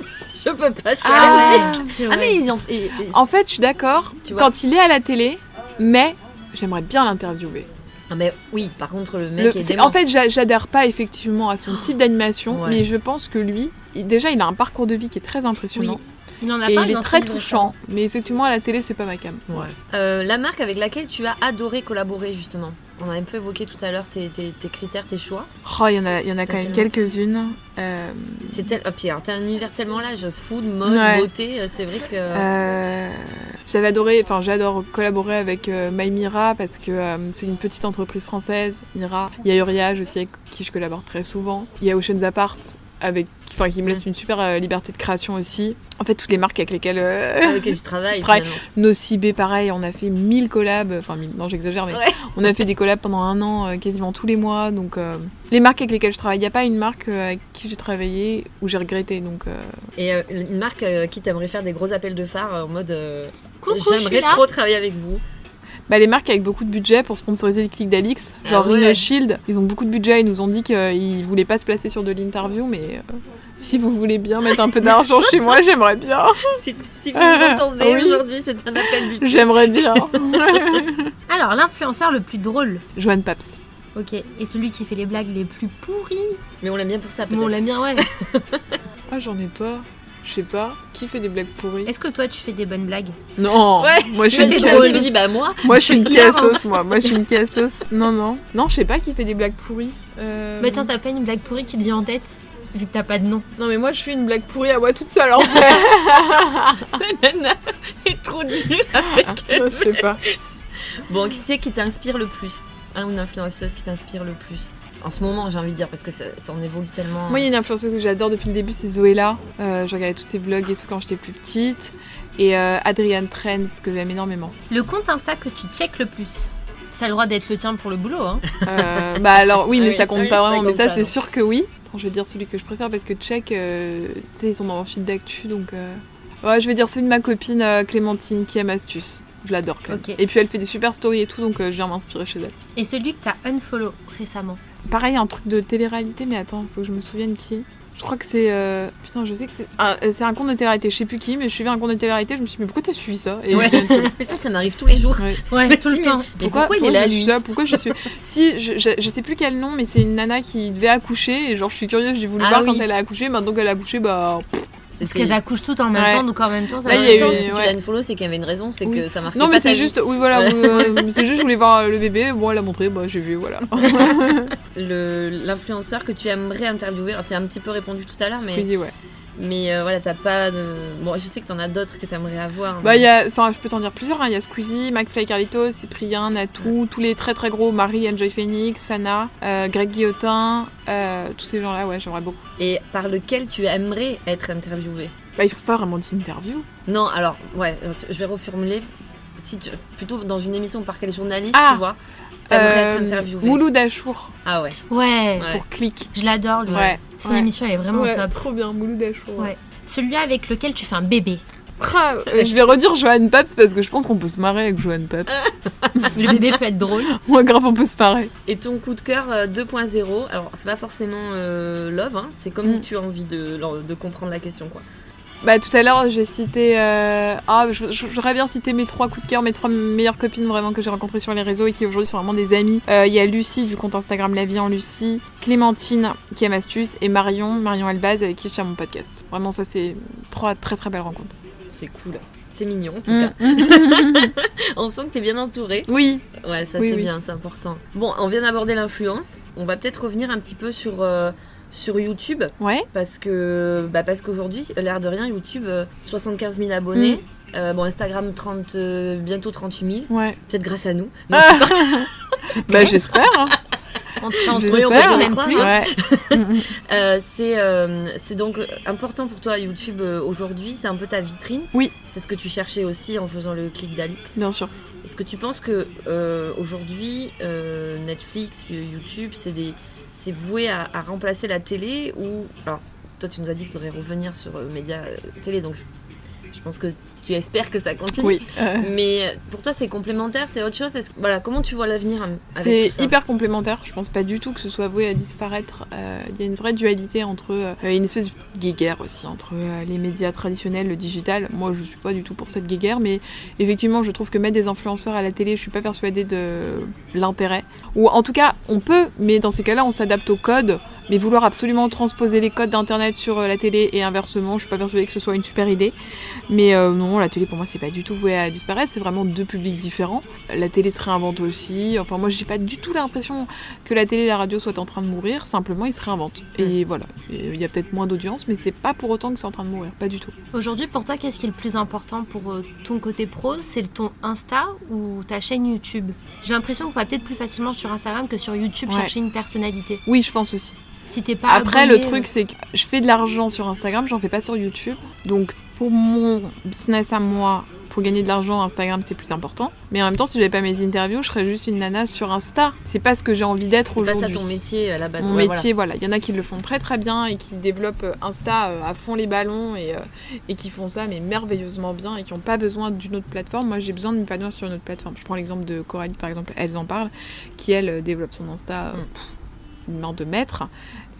je peux pas. Je suis Ah. Ah, mais ils en. et- et- En fait, je suis d'accord Tu vois quand il est à la télé, mais j'aimerais bien l'interviewer. Ah, mais oui, par contre, le mec Le- est, en fait, j'a- j'adhère pas effectivement à son type d'animation, Ouais. mais je pense que lui, il- déjà, il a un parcours de vie qui est très impressionnant Il en a et pas il est très touchant. Mais effectivement, à la télé, c'est pas ma cam. Ouais. Euh, la marque avec laquelle tu as adoré collaborer, justement? On a un peu évoqué tout à l'heure tes, tes- tes critères, tes choix. Oh, il y en a, il y en a quand même quelques-unes. Euh, C'est tel... oh, puis alors, t'as un univers tellement large, food, mode, Ouais. beauté, euh, c'est vrai que. euh, J'avais adoré, enfin j'adore collaborer avec euh, My Mira parce que c'est une petite entreprise française, Mira. Il y a Uriage aussi avec qui je collabore très souvent. Il y a Ocean's Apart avec, enfin qui me laisse une super euh, liberté de création aussi. En fait toutes les marques avec lesquelles euh, avec travailles. Je travaille. finalement. Nocibé pareil, on a fait 1000 collabs, enfin 1000, non j'exagère mais Ouais. on a fait des collabs pendant un an euh, quasiment tous les mois donc euh, les marques avec lesquelles je travaille, il n'y a pas une marque euh, avec qui j'ai travaillé où j'ai regretté donc euh, Et euh, une marque euh, qui t'aimerait faire des gros appels de phare en mode. euh, je J'aimerais trop travailler avec vous. Bah, les marques avec beaucoup de budget pour sponsoriser les clics d'Alix, Ah genre ouais. Rhino Shield, ils ont beaucoup de budget, ils nous ont dit qu'ils voulaient pas se placer sur de l'interview, mais euh, si vous voulez bien mettre un peu d'argent chez moi, j'aimerais bien. *laughs* Si, si vous nous *laughs* entendez Oui. aujourd'hui, c'est un appel du J'aimerais bien. *laughs* Alors, l'influenceur le plus drôle. Joanne Paps. Ok. Et celui qui fait les blagues les plus pourries. Mais on l'aime bien pour ça, Mais on peut-être. l'aime bien, ouais. Ah, j'en ai pas. Je sais pas. Qui fait des blagues pourries Est-ce que toi, tu fais des bonnes blagues Non. Ouais, moi je suis une m'as dit, cassos. il me dit, bah moi. Moi je *laughs* suis une cassos, moi. Moi je suis une cassos. Non, non. Non, je sais pas qui fait des blagues pourries. Euh, Bah tiens, t'as pas une blague pourrie qui te vient en tête Vu que t'as pas de nom. Non, mais moi je suis une blague pourrie à moi toute seule en fait. *laughs* La nana est trop dure avec elle. Non, je sais pas. Bon, qui c'est qui t'inspire le plus? Un ou une influenceuse qui t'inspire le plus? En ce moment, j'ai envie de dire, parce que ça, ça en évolue tellement. Moi, il y a une influenceuse que j'adore depuis le début, c'est Zoéla. Euh, je regardais tous ses vlogs et tout quand j'étais plus petite. Et euh, Adrienne Trends, que j'aime énormément. Le compte Insta que tu check le plus Ça a le droit d'être le tien pour le boulot, hein. Euh, bah alors, oui, Ah mais oui, ça compte oui, pas vraiment. Mais ça, c'est sûr que oui. Attends, je vais dire celui que je préfère parce que Check, euh, tu sais, ils sont dans mon fil d'actu. Donc, euh, ouais, je vais dire celui de ma copine euh, Clémentine qui aime astuce. Je l'adore, Clem. Ok. Et puis, elle fait des super stories et tout, donc euh, je viens m'inspirer chez elle. Et celui que t'as unfollow récemment? Pareil, un truc de télé-réalité, mais attends, faut que je me souvienne qui. Je crois que c'est. euh, Putain, je sais que c'est. euh, c'est un compte de télé-réalité, je sais plus qui, mais je suivais un compte de télé-réalité, je me suis dit, mais pourquoi t'as suivi ça? Et Ouais. *laughs* Mais ça, ça m'arrive tous les jours. Ouais. Ouais, tout le temps. Mais pourquoi, il est là, lui ça Pourquoi je suis Si, je, je, je sais plus quel nom, mais c'est une nana qui devait accoucher, et genre je suis curieuse, j'ai voulu Ah voir oui. quand elle a accouché, maintenant qu'elle a accouché, bah. pff, Parce qu'elles accouchent toutes en même Ouais. temps, donc en même temps, ça Là, y a être- eu- si tu ouais. l'as une follow, c'est qu'il y avait une raison, c'est Oui. que ça marquait Non, mais c'est juste, oui, voilà, c'est juste, je voulais voir le bébé. Bon, elle a montré, bah, j'ai vu, voilà. Le- L'influenceur que tu aimerais interviewer, alors tu as un petit peu répondu tout à l'heure, *laughs* mais, Squeezie, ouais. Mais euh, voilà, t'as pas de... Bon, je sais que t'en as d'autres que t'aimerais avoir. Bah, mais- il y a, enfin, je peux t'en dire plusieurs. hein. Il y a Squeezie, McFly Carlitos, Cyprien, Natou, tous les très très gros, Marie, Enjoy Phoenix, Sana, euh, Greg Guillotin, euh, tous ces gens-là, ouais, j'aimerais beaucoup. Et par lequel tu aimerais être interviewé? Bah, il faut pas vraiment d'interview. Non, alors, ouais, je vais reformuler. Si tu- plutôt dans une émission par quel journaliste, Ah tu vois, t'aimerais être Euh, interviewé. Mouloud Achour Ah ouais. Ouais, pour Click. je l'adore, lui. Ouais. Son Ouais. émission, elle est vraiment Ouais, top. trop bien, Mouloud Achour. Ouais. Celui avec lequel tu fais un bébé. Ah, euh, je vais redire Johan Paps parce que je pense qu'on peut se marrer avec Johan Paps. Le bébé peut être drôle. *laughs* Moi, grave, on peut se marrer. Et ton coup de cœur euh, 2.0, alors c'est pas forcément euh, love, hein, c'est comme Mm. tu as envie de, de comprendre la question quoi. Bah tout à l'heure j'ai cité euh, ah j'aurais bien cité mes trois coups de cœur mes trois meilleures copines vraiment que j'ai rencontrées sur les réseaux et qui aujourd'hui sont vraiment des amies. Euh, Il y a Lucie du compte Instagram La Vie en Lucie, Clémentine qui aime astuce et Marion Marion Elbaz avec qui je fais mon podcast. Vraiment ça c'est trois très très belles rencontres. C'est cool. C'est mignon en tout Mm. cas. *laughs* On sent que t'es bien entouré. Oui Ouais, ça Oui, c'est oui. bien, c'est important. Bon, on vient d'aborder l'influence. On va peut-être revenir un petit peu sur, euh, sur YouTube. ouais Parce que bah parce qu'aujourd'hui, l'air de rien, YouTube, euh, 75 000 abonnés. Mm. Euh, bon, Instagram, 30, euh, bientôt 38 000. ouais. Peut-être grâce à nous. Non, Ah *laughs* bah j'espère. hein. *laughs* En tout cas, on même plus. hein. Ouais. *laughs* Euh, c'est euh, c'est donc important pour toi, YouTube, euh, aujourd'hui. C'est un peu ta vitrine. Oui. C'est ce que tu cherchais aussi en faisant le clic d'Alix. Bien sûr. Est-ce que tu penses que euh, aujourd'hui, euh, Netflix, euh, YouTube, c'est des, c'est voué à, remplacer la télé ou alors toi tu nous as dit que tu voudrais revenir sur euh, médias euh, télé, donc je, pense que tu espères que ça continue. Oui. euh, Mais pour toi c'est complémentaire, c'est autre chose. Voilà, comment tu vois l'avenir C'est hyper complémentaire. Je pense pas du tout que ce soit voué à disparaître. Euh, Il y a une vraie dualité entre euh, une espèce de guéguerre aussi entre euh, les médias traditionnels, le digital. Moi, je suis pas du tout pour cette guéguerre, mais effectivement, je trouve que mettre des influenceurs à la télé, je suis pas persuadée de l'intérêt. Ou en tout cas, on peut, mais dans ces cas-là, on s'adapte au code. Mais vouloir absolument transposer les codes d'internet sur euh, la télé et inversement, je suis pas persuadée que ce soit une super idée. Mais euh, non, la télé pour moi c'est pas du tout voué à disparaître, c'est vraiment deux publics différents. La télé se réinvente aussi. Enfin moi j'ai pas du tout l'impression que la télé et la radio soient en train de mourir, simplement ils se réinventent. Et voilà, Et il y a peut-être moins d'audience, mais c'est pas pour autant que c'est en train de mourir, pas du tout. Aujourd'hui, pour toi, qu'est-ce qui est le plus important pour euh, ton côté pro? C'est ton Insta ou ta chaîne YouTube? J'ai l'impression qu'on va peut-être plus facilement sur Instagram que sur YouTube Ouais. chercher une personnalité. Oui, je pense aussi. Si t'es pas Après abonné, le truc c'est que je fais de l'argent sur Instagram, j'en fais pas sur YouTube. Donc pour mon business à moi, pour gagner de l'argent, Instagram c'est plus important. Mais en même temps, si j'avais pas mes interviews, je serais juste une nana sur Insta. C'est pas ce que j'ai envie d'être C'est pas aujourd'hui. ça ton métier à la base. Mon Ouais, métier, voilà. Il y en a qui le font très très bien et qui développent euh, Insta euh, à fond les ballons et, euh, et qui font ça mais merveilleusement bien et qui n'ont pas besoin d'une autre plateforme. Moi j'ai besoin de m'épanouir sur une autre plateforme. Je prends l'exemple de Coralie par exemple, Elles en parlent, qui elle euh, développe son Insta euh, Mm. pff, main de maître.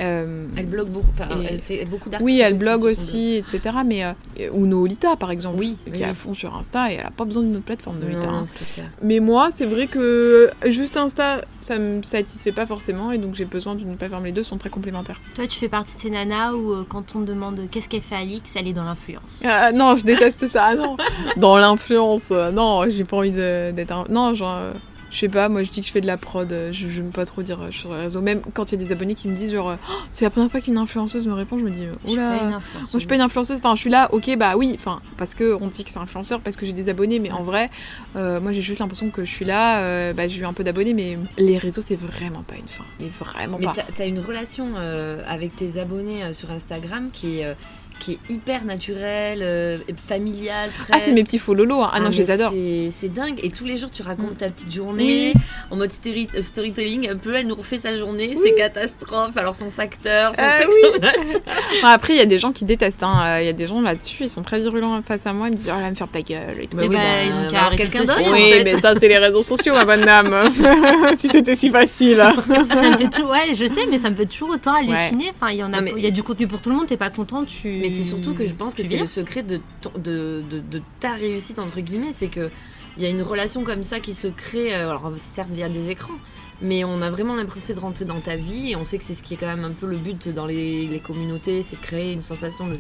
Euh. Elle blogue beaucoup, elle fait beaucoup d'articles. oui, elle blogue aussi, etc. Mais euh, ou Noolita par exemple, Oui, qui oui, est à fond sur Insta et elle a pas besoin d'une autre plateforme. Noolita. Non, hein. clair. Mais moi, c'est vrai que juste Insta, ça me satisfait pas forcément et donc j'ai besoin d'une plateforme. Les deux sont très complémentaires. Toi, tu fais partie de ces nanas où euh, quand on te demande qu'est-ce qu'elle fait Alix, elle est dans l'influence. Ah, non, je déteste ça. Ah, non, dans l'influence, euh, non, j'ai pas envie d'être. un- Non, genre, euh, je sais pas. Moi, je dis que je fais de la prod. euh, Je j'aime pas trop dire euh, sur les réseaux. Même quand il y a des abonnés qui me disent genre, euh, Oh, c'est la première fois qu'une influenceuse me répond, je me dis, Je suis oula. Moi, je suis pas une influenceuse. Enfin, je suis là. Ok, bah oui. Enfin, parce que on dit que c'est influenceur parce que j'ai des abonnés, mais en vrai, euh, moi, j'ai juste l'impression que je suis là. euh, bah, j'ai eu un peu d'abonnés, mais les réseaux, c'est vraiment pas une fin. Mais vraiment Mais pas. t'as as une relation euh, avec tes abonnés sur Instagram qui est, qui est hyper naturelle, euh, familiale, Ah, c'est mes petits faux lolos. hein. Ah, non, je les adore. c'est- dingue. Et tous les jours, tu racontes Mm. ta petite journée en mode story- euh, storytelling. Un peu, elle nous refait sa journée, ses catastrophes, alors son facteur, son Ah oui. *laughs* Enfin, après, il y a des gens qui détestent. hein. Euh, Il y a des gens là-dessus, ils sont très virulents face à moi. Ils me disent Oh là, me faire ta gueule. Et tout. Bah oui, bah, bah, ils ont on qu'à va avoir arrêter quelqu'un d'autre. en Oui, fait. mais ça, c'est les réseaux sociaux, ma bonne dame. *laughs* si c'était si facile. Ah, ça me fait toujours, ouais, je sais, mais ça me fait toujours autant halluciner. Enfin, il y en a, Non, mais- il y a du contenu pour tout le monde. T'es pas content, tu. Mais c'est surtout que je pense que c'est le secret de, ton- de, de, de ta réussite, entre guillemets, c'est que il y a une relation comme ça qui se crée, euh, alors certes via des écrans, mais on a vraiment l'impression de rentrer dans ta vie et on sait que c'est ce qui est quand même un peu le but dans les, les communautés, c'est de créer une sensation de,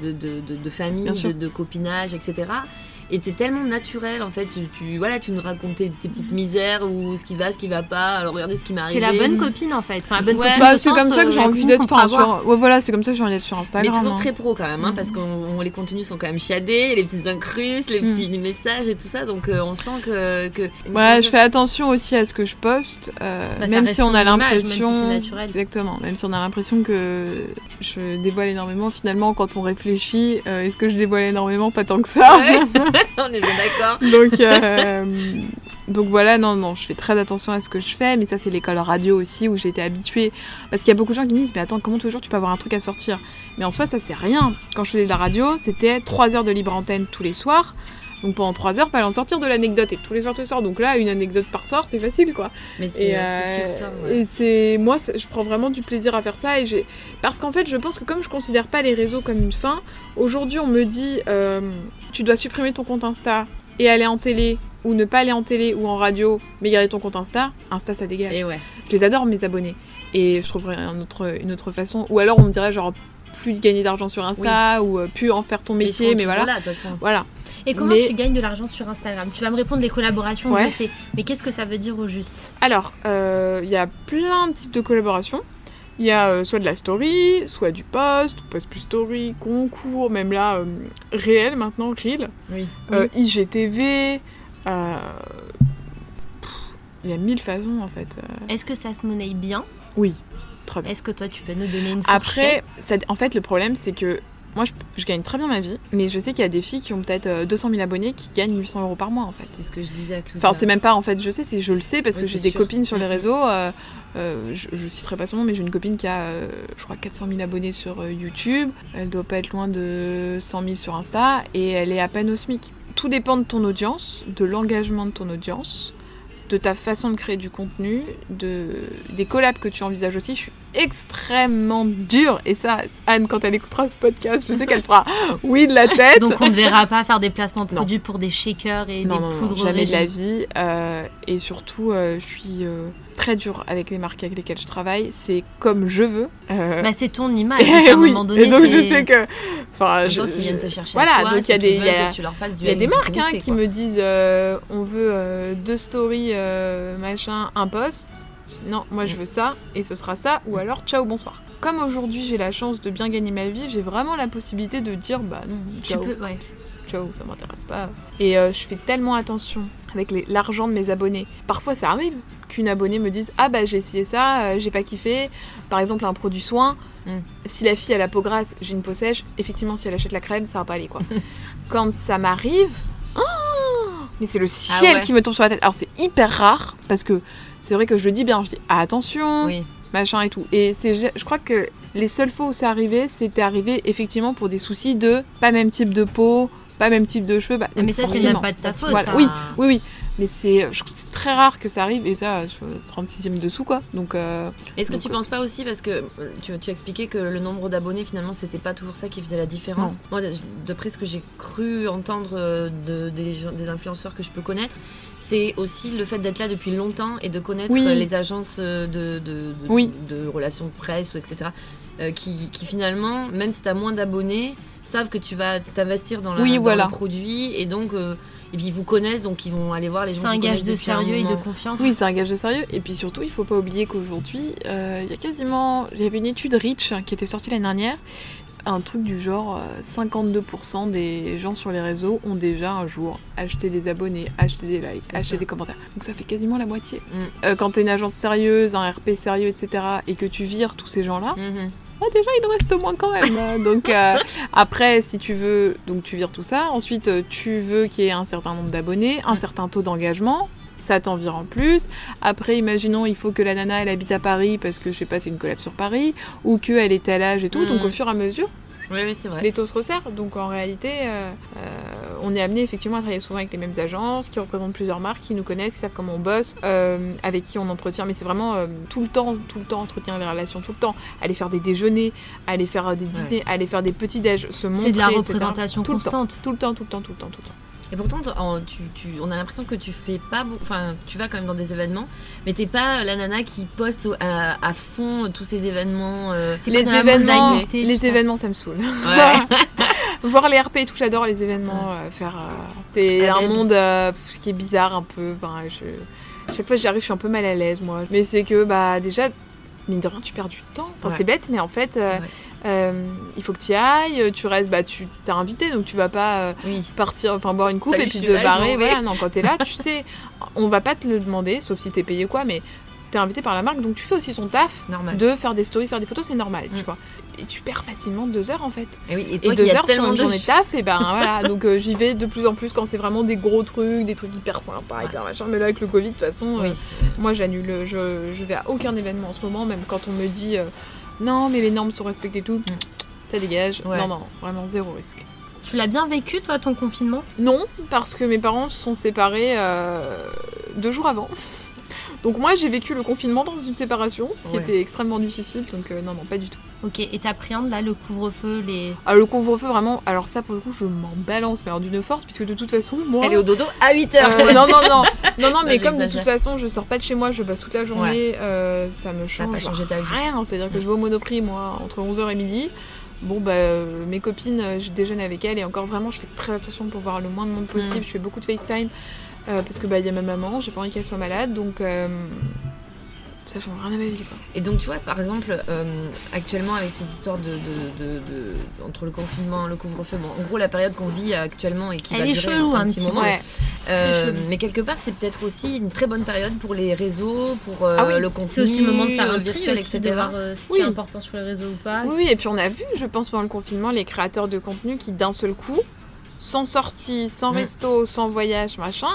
de, de, de- de famille, de, de copinage, etc. Et t'es tellement naturel en fait, tu, tu- voilà, tu nous racontes tes, tes petites misères ou ce qui va, ce qui va pas. Alors regardez ce qui m'est T'es arrivé. la bonne copine en fait. Enfin, la bonne Ouais. copine Bah, c'est comme ça que euh, j'ai envie d'être. Enfin, sur... ouais, voilà, c'est comme ça que j'ai envie d'être sur Mais Instagram. toujours hein. très pro quand même, hein, parce que les contenus sont quand même chiadés, les petites incrustes, les petits messages et tout ça, donc euh, on sent que. que Ouais, je fais attention aussi à ce que je poste, euh, Bah, ça même si on a l'impression. Même si c'est naturel. Exactement, même si on a l'impression que je dévoile énormément, finalement, quand on réfléchit, euh, est-ce que je dévoile énormément? Pas tant que ça. Ouais, *laughs* *laughs* on est bien d'accord. donc, euh, donc voilà, non, non, je fais très attention à ce que je fais, mais ça, c'est l'école radio aussi où j'ai été habituée. Parce qu'il y a beaucoup de gens qui me disent, mais attends, comment toujours tu peux avoir un truc à sortir? Mais en soi, ça, c'est rien. Quand je faisais de la radio, c'était 3 heures de libre antenne tous les soirs. Donc pendant 3 heures, fallait en sortir de l'anecdote et tous les soirs, tous les soirs. Donc là, une anecdote par soir, c'est facile quoi. Mais c'est euh, ce qui euh, ressort. ouais. et c'est moi, je prends vraiment du plaisir à faire ça et j'ai parce qu'en fait, je pense que comme je considère pas les réseaux comme une fin, aujourd'hui, on me dit euh, tu dois supprimer ton compte Insta et aller en télé ou ne pas aller en télé ou en radio, mais garder ton compte Insta. Insta, ça dégage. Et ouais. Je les adore mes abonnés et je trouverais un autre, une autre façon. Ou alors on me dirait genre plus gagner d'argent sur Insta ou euh, plus en faire ton métier, mais voilà. là, de. Voilà. Et comment Mais- tu gagnes de l'argent sur Instagram? Tu vas me répondre les collaborations, Ouais. je sais. Mais qu'est-ce que ça veut dire au juste? Alors, euh, il y a plein de types de collaborations. Il y a euh, soit de la story, soit du post, post plus story, concours, même là, euh, réel maintenant, reel, Oui. IGTV. Il y a mille façons en fait. Est-ce que ça se monnaie bien? Oui, très bien. Est-ce que toi tu peux nous donner une fourchette Après, ça- en fait, le problème c'est que moi je, je gagne très bien ma vie, mais je sais qu'il y a des filles qui ont peut-être euh, 200 000 abonnés qui gagnent 800 euros par mois en fait. C'est ce que je disais à Claudia. Enfin, c'est même pas en fait, je sais, c'est je le sais parce Oui, que j'ai des copines sur les Mhm. réseaux. euh, euh, je, je citerai pas son nom, mais j'ai une copine qui a, euh, je crois, 400 000 abonnés sur euh, YouTube. Elle doit pas être loin de 100 000 sur Insta et elle est à peine au SMIC. Tout dépend de ton audience, de l'engagement de ton audience, de ta façon de créer du contenu, de des collabs que tu envisages aussi. Je suis extrêmement dure et ça, Anne, quand elle écoutera ce podcast, je sais qu'elle fera *laughs* oui de la tête. Donc on ne verra pas faire des placements de Non. produits pour des shakers et non, des non, poudres jamais de la vie. euh, et surtout, euh, je suis euh, très dure avec les marques avec lesquelles je travaille. C'est comme je veux. euh, Bah, c'est ton image. *laughs* à un oui. moment donné, et donc je sais que. Enfin, En je- s'ils viennent te chercher voilà, à toi, donc il y a des- veulent il y a- que tu leur fasses du Il y a des Alice marques hein, qui me disent euh, on veut euh, deux stories, machin, un post. Non, moi je veux ça et ce sera ça ou alors ciao, bonsoir. Comme aujourd'hui j'ai la chance de bien gagner ma vie, j'ai vraiment la possibilité de dire bah non, Tu ciao, peux, ouais. ciao, ça m'intéresse pas. Et je fais tellement attention avec l'argent de mes abonnés. Parfois ça arrive qu'une abonnée me dise ah bah j'ai essayé ça, euh, j'ai pas kiffé. Par exemple un produit soin. Mm. Si la fille a peau grasse, j'ai une peau sèche. Effectivement si elle achète la crème, ça va pas aller quoi. *laughs* Quand ça m'arrive, oh, mais c'est le ciel ouais. qui me tombe sur la tête. Alors c'est hyper rare parce que c'est vrai que je le dis bien, je dis attention Oui. machin et tout. Et c'est, je crois que les seules fois où c'est arrivé, c'était arrivé effectivement pour des soucis de pas même type de peau, pas même type de cheveux. bah, Ah, mais ça, c'est même pas de sa faute. Voilà, ça. oui, oui, oui. Mais c'est, je très rare que ça arrive et ça, sur le 36e dessous quoi. Donc, euh, Est-ce que tu euh, penses pas aussi, parce que euh, tu, tu expliquais que le nombre d'abonnés, finalement, c'était pas toujours ça qui faisait la différence. Moi, de- d'après ce que j'ai cru entendre de, des, influenceurs que je peux connaître, c'est aussi le fait d'être là depuis longtemps et de connaître Oui. les agences de, de, de- Oui. de relations presse, etc. euh, qui, qui finalement, même si tu as moins d'abonnés, savent que tu vas t'investir dans, la- Oui, dans voilà. le produit et donc euh, et puis ils vous connaissent donc ils vont aller voir les gens C'est un gage de sérieux et de confiance. oui, c'est un gage de sérieux. Et puis surtout, il faut pas oublier qu'aujourd'hui, euh, il y a quasiment, il y avait une étude Rich qui était sortie l'année dernière. Un truc du genre euh, 52% des gens sur les réseaux ont déjà un jour acheté des abonnés, acheté des likes, acheté ça. des commentaires. Donc ça fait quasiment la moitié. Mm. Euh, quand t'es une agence sérieuse, un RP sérieux, etc., et que tu vires tous ces gens-là, Mhm. Ah, déjà il en reste moins quand même. hein. *laughs* donc euh, après, si tu veux, donc tu vires tout ça. Ensuite, euh, tu veux qu'il y ait un certain nombre d'abonnés, un Mm. certain taux d'engagement. Ça t'en vire en plus. Après, imaginons, il faut que la nana, elle habite à Paris parce que, je sais pas, c'est une collab sur Paris, ou qu'elle est à l'âge et tout. Mm. Donc, au fur et à mesure, Oui, oui, c'est vrai. les taux se resserrent. Donc, en réalité, euh, euh, on est amené effectivement à travailler souvent avec les mêmes agences qui représentent plusieurs marques, qui nous connaissent, qui savent comment on bosse, euh, avec qui on entretient. Mais c'est vraiment euh, tout le temps, tout le temps entretenir les relations, tout le temps. Aller faire des déjeuners, aller faire des dîners, aller faire des petits déj, se montrer. C'est de la etc. représentation Tout le temps. constante. Tout le temps, tout le temps, tout le temps, tout le temps. Et pourtant, t- en- tu, tu- on a l'impression que tu fais pas, beau- enfin, tu vas quand même dans des événements, mais t'es pas la nana qui poste au- à, à fond tous ces événements. euh, T'es Les événements, les événements, ça me saoule. Ouais. *laughs* Voir les RP et tout, j'adore les événements. euh, faire, euh, c'est Ah, un monde euh, qui est bizarre un peu. Enfin, je, chaque fois que j'y arrive, je suis un peu mal à l'aise, moi. Mais c'est que, bah, déjà, mine de rien, tu perds du temps. Enfin, Ouais. c'est bête, mais en fait, euh. Euh, il faut que tu y ailles. Tu restes, bah, tu t'es invité, donc tu vas pas euh, Oui. partir, enfin, boire une coupe Salut, et puis te là, barrer. Voilà, non, quand t'es là, tu sais, on va pas te le demander, sauf si t'es payé quoi, mais t'es invité par la marque, donc tu fais aussi ton taf. Normal. De faire des stories, faire des photos, c'est normal, Mm. tu vois. Et tu perds facilement deux heures en fait. Et oui. Et deux heures sur une journée de taf, et ben *laughs* voilà. Donc euh, j'y vais de plus en plus quand c'est vraiment des gros trucs, des trucs hyper sympas, hyper machin. Mais là, avec le Covid, de toute façon, Oui. moi j'annule. Je, je vais à aucun événement en ce moment, même quand on me dit non, mais les normes sont respectées et tout, ça dégage. Ouais. Non, non, vraiment zéro risque. Tu l'as bien vécu, toi, ton confinement? Non, parce que mes parents se sont séparés euh, deux jours avant. Donc moi j'ai vécu le confinement dans une séparation, ce qui Ouais. était extrêmement difficile, donc euh, non, non, pas du tout. Ok, et t'appréhendes là le couvre-feu, les. Ah, le couvre-feu, vraiment, alors ça pour le coup je m'en balance, mais alors d'une force, puisque de toute façon, moi... Elle est au dodo à 8 Euh, heures. non, non, non, *laughs* non, non, mais Non, comme de toute façon je sors pas de chez moi, je passe toute la journée, euh, ça me Ça change pas changé ta vie. rien. C'est-à-dire que je vais au Monoprix, moi, entre 11h et midi. Bon, bah, euh, mes copines, je déjeune avec elles et encore vraiment, je fais très attention pour voir le moins de monde possible. Mm. Je fais beaucoup de FaceTime euh, parce que bah, il y a ma maman, j'ai pas envie qu'elle soit malade, donc euh, ça change rien à ma vie. Quoi. Et donc, tu vois, par exemple, euh, actuellement, avec ces histoires de, de- de- de- entre le confinement, le couvre-feu, bon, en gros, la période qu'on vit actuellement et qui Elle va est durer chelou, un, un petit petit moment. Ouais. Euh, mais quelque part, c'est peut-être aussi une très bonne période pour les réseaux, pour euh, Ah oui, le contenu, C'est aussi le moment de faire un tri virtuel, aussi, etc. de voir euh, ce qui Oui. est important sur les réseaux ou pas. Oui, oui, et puis on a vu, je pense, pendant le confinement, les créateurs de contenu qui, d'un seul coup, sans sortie, sans resto, sans voyage, machin,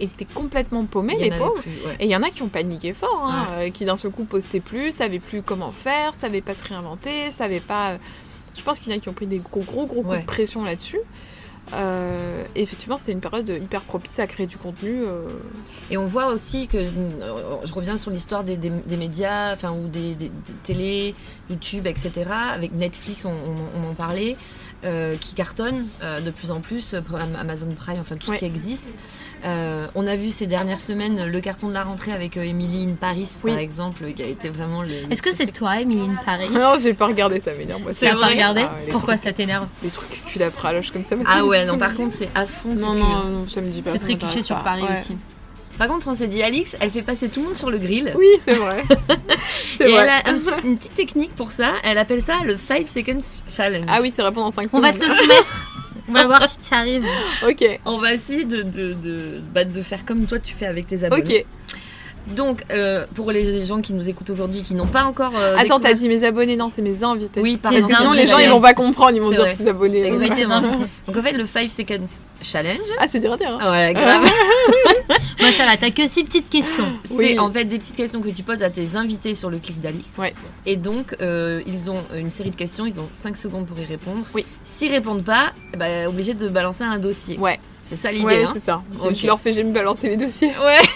étaient complètement paumés, les pauvres. plus, ouais. Et il y en a qui ont paniqué fort, hein, euh, qui d'un seul coup postaient plus, savaient plus comment faire, savaient pas se réinventer, savaient pas. euh, Je pense qu'il y en a qui ont pris des gros, gros, gros coups de pression là-dessus. Euh, effectivement, c'était une période hyper propice à créer du contenu. euh, Et on voit aussi que, euh, je reviens sur l'histoire des, des- des médias, enfin, ou des, des- des télé, YouTube, etc. Avec Netflix, on, on- on en parlait, euh, qui cartonne euh, de plus en plus, Amazon Prime, enfin tout Ouais. ce qui existe. Euh, on a vu ces dernières semaines le carton de la rentrée avec Emily in Paris, Oui. par exemple, qui a été vraiment le. Est-ce que c'est toi, Emeline Paris? Non, j'ai pas regardé ça, m'énerve. Moi, C'est T'as pas regardé? Ah ouais, Pourquoi trucs- ça t'énerve? Les trucs cul praloche comme ça. ça Ah me ouais, non, par contre, c'est à fond. Non, non, non, ça me dit pas. C'est très cliché sur. Paris Ouais. aussi. Par contre, on s'est dit, Alix, elle fait passer tout le monde sur le grill. Oui, c'est vrai. *laughs* c'est Et vrai. elle a un petit- une petite technique pour ça. Elle appelle ça le 5 seconds challenge. Ah oui, c'est répondre en 5 On va secondes. te le soumettre. *laughs* On va voir si tu arrives. Ok. On va essayer de, de, de, bah, de faire comme toi tu fais avec tes abonnés. Ok. Donc, euh, pour les gens qui nous écoutent aujourd'hui, qui n'ont pas encore. euh, Attends, t'as dit mes abonnés, non, c'est mes invités. Oui. Parce que sinon, les gens, ils vont pas comprendre, ils vont C'est dire tes abonnés. Exactement. *laughs* Donc, en fait, le 5 seconds challenge. Ah, c'est dur à dire. hein. Ah, voilà, grave. *laughs* Moi, ça va, t'as que six petites questions. C'est Oui. en fait des petites questions que tu poses à tes invités sur le clic d'Alix. Ouais. Et donc, euh, ils ont une série de questions, ils ont 5 secondes pour y répondre. Oui. S'ils répondent pas, ben, obligé de balancer un dossier. Ouais, C'est ça l'idée. ouais, hein. c'est ça. Ok. Je leur fais, j'aime balancer les dossiers. Ouais. *laughs*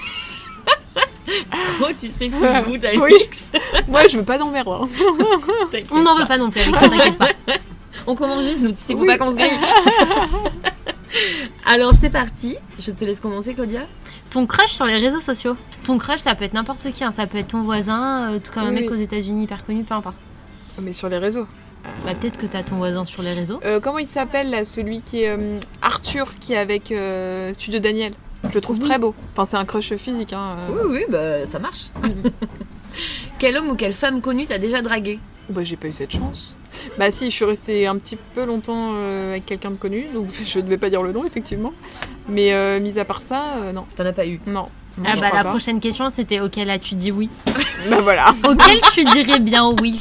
*laughs* Trop, tu sais, feel good, Alix. Moi, je veux pas d'emmerde. hein. T'inquiète On n'en veut pas non plus toi, t'inquiète pas. On commence juste, nous, tu sais, faut Oui. pas qu'on se grille. *laughs* Alors, c'est parti. Je te laisse commencer, Claudia. Ton crush sur les réseaux sociaux. Ton crush, ça peut être n'importe qui. hein. Ça peut être ton voisin, euh, tout comme un Oui, mec aux États-Unis hyper connu, peu importe. Mais sur les réseaux. Bah, peut-être que t'as ton voisin sur les réseaux. Euh, comment il s'appelle là, celui qui est euh, Arthur, qui est avec euh, Studio Daniel? Je le trouve Oui. très beau. Enfin, c'est un crush physique. Hein. euh. Oui, oui, bah, ça marche. *laughs* Quel homme ou quelle femme connue t'as déjà dragué Bah, j'ai pas eu cette chance. Bah, si, je suis restée un petit peu longtemps euh, avec quelqu'un de connu, donc *laughs* je ne vais pas dire le nom, effectivement. Mais euh, mis à part ça, euh, non. T'en as pas eu Non. Ah bah la pas. prochaine question c'était auquel as-tu dit oui *laughs* Bah voilà. Auquel tu dirais bien oui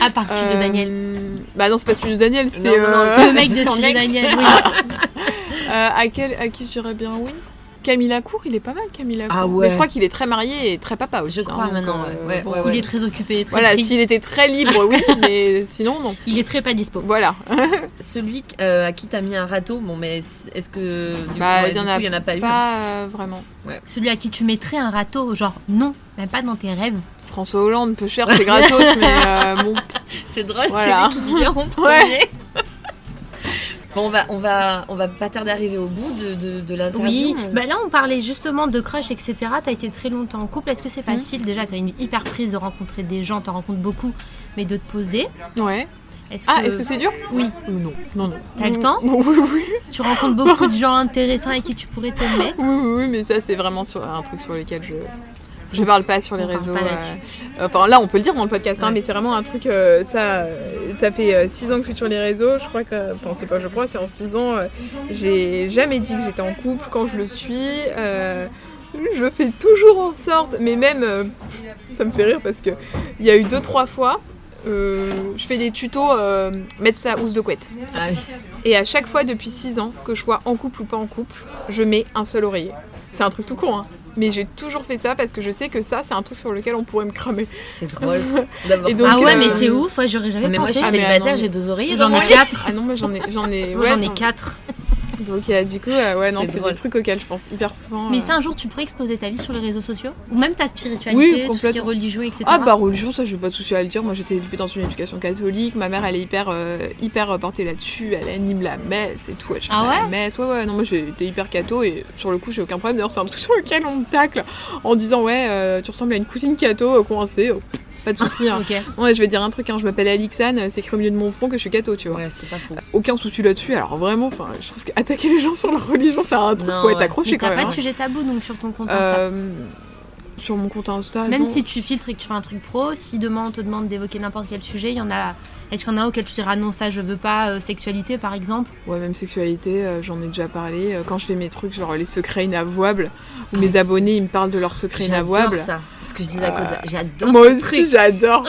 À part celui de Daniel. Bah non, c'est pas Studio Daniel, c'est. Euh, Le mec de celui de. Daniel, oui. Euh, à, quel, à qui je dirais bien oui Camille Lacour, il est pas mal Camille Lacour. Ah ouais. Mais je crois qu'il est très marié et très papa aussi. Je crois hein, donc, maintenant, euh, ouais. Ouais, ouais, Il est très occupé, très Voilà, s'il était très libre, oui, *laughs* mais sinon, non. Il est très pas dispo. Voilà. *laughs* Celui euh, à qui t'as mis un râteau, bon, mais est-ce que. Du Bah, coup, ouais, il y en du a coup, il y en a pas, eu Pas euh, vraiment. Celui à qui tu mettrais un râteau, genre non, même pas dans tes rêves. François Hollande, peu cher, c'est gratos, *laughs* mais euh, bon. C'est drôle, Voilà. c'est lui qui dit bien en premier. Bon, on va, on va, on va pas tarder d'arriver au bout de, de, de l'interview. Oui, bah là on parlait justement de crush, etc. T'as été très longtemps en couple. Est-ce que c'est facile? Déjà, t'as une hyper prise de rencontrer des gens, t'en rencontres beaucoup, mais de te poser. Ouais. Est-ce Ah, que, est-ce que c'est dur? Oui, Euh, Non, non, non. T'as le temps? *laughs* Oui, oui, tu rencontres beaucoup *laughs* de gens intéressants avec qui tu pourrais te mettre? oui, oui, oui, mais ça, c'est vraiment sur un truc sur lequel je. Je parle pas sur les On réseaux. euh. Enfin, là, on peut le dire dans le podcast, hein, mais c'est vraiment un truc. euh, ça, euh, ça fait 6 ans que je suis sur les réseaux. Je crois que. Enfin, c'est pas je crois, c'est en 6 ans. euh, j'ai jamais dit que j'étais en couple. Quand je le suis, euh, je fais toujours en sorte. Mais même. euh, ça me fait rire parce que il y a eu 2-3 fois. euh, je fais des tutos euh, mettre sa housse de couette. Ah oui. Et à chaque fois depuis 6 ans, que je sois en couple ou pas en couple, je mets un seul oreiller. C'est un truc tout con, hein. Mais j'ai toujours fait ça parce que je sais que ça, c'est un truc sur lequel on pourrait me cramer. C'est drôle. *laughs* D'abord. Et donc, ah ouais, euh, mais c'est ouf, ouais, j'aurais jamais Ah, mais moi, je pensé. suis Ah, célibataire, ah, j'ai deux oreillers. J'en ai quatre. Ah non, moi j'en ai, j'en ai, ouais, j'en ai quatre. *laughs* Donc euh, du coup, euh, ouais, non, C'est des trucs auxquels je pense hyper souvent. Mais euh. ça, un jour, tu pourrais exposer ta vie sur les réseaux sociaux Ou même ta spiritualité, Oui, tout ce qui est complètement. religion, etc. Ah bah religion, ça j'ai pas de souci à le dire. Moi j'étais élevée dans une éducation catholique. Ma mère elle est hyper euh, hyper portée là-dessus. Elle anime la messe et tout. Elle chante Ah ouais la messe. Ouais ouais. Non moi j'étais hyper catho et sur le coup j'ai aucun problème. D'ailleurs c'est un truc *laughs* sur lequel on me tacle en disant ouais euh, tu ressembles à une cousine catho euh, coincée. Oh, pas de souci. hein. *laughs* Ok. Ouais je vais dire un truc. Hein. Je m'appelle Alixane. C'est écrit au milieu de mon front que je suis catho tu vois. Ouais, c'est pas faux. Aucun souci là-dessus. Alors vraiment, enfin je trouve qu'attaquer les gens sur leur religion c'est un truc Non, faut être ouais. accroché quand t'as même. pas de hein. sujet tabou donc sur ton compte. Euh, sur mon compte Insta. Même non. si tu filtres et que tu fais un truc pro, si demain on te demande d'évoquer n'importe quel sujet, il y en a. Est-ce qu'il y en a un auquel tu diras non, ça je veux pas, euh, sexualité par exemple? Ouais, même sexualité, euh, j'en ai déjà parlé. Euh, Quand je fais mes trucs, genre les secrets inavouables, où Ah, mes abonnés ils me parlent de leurs secrets J'adore inavouables. ça. Parce que je dis à côté, j'adore Moi aussi, j'adore.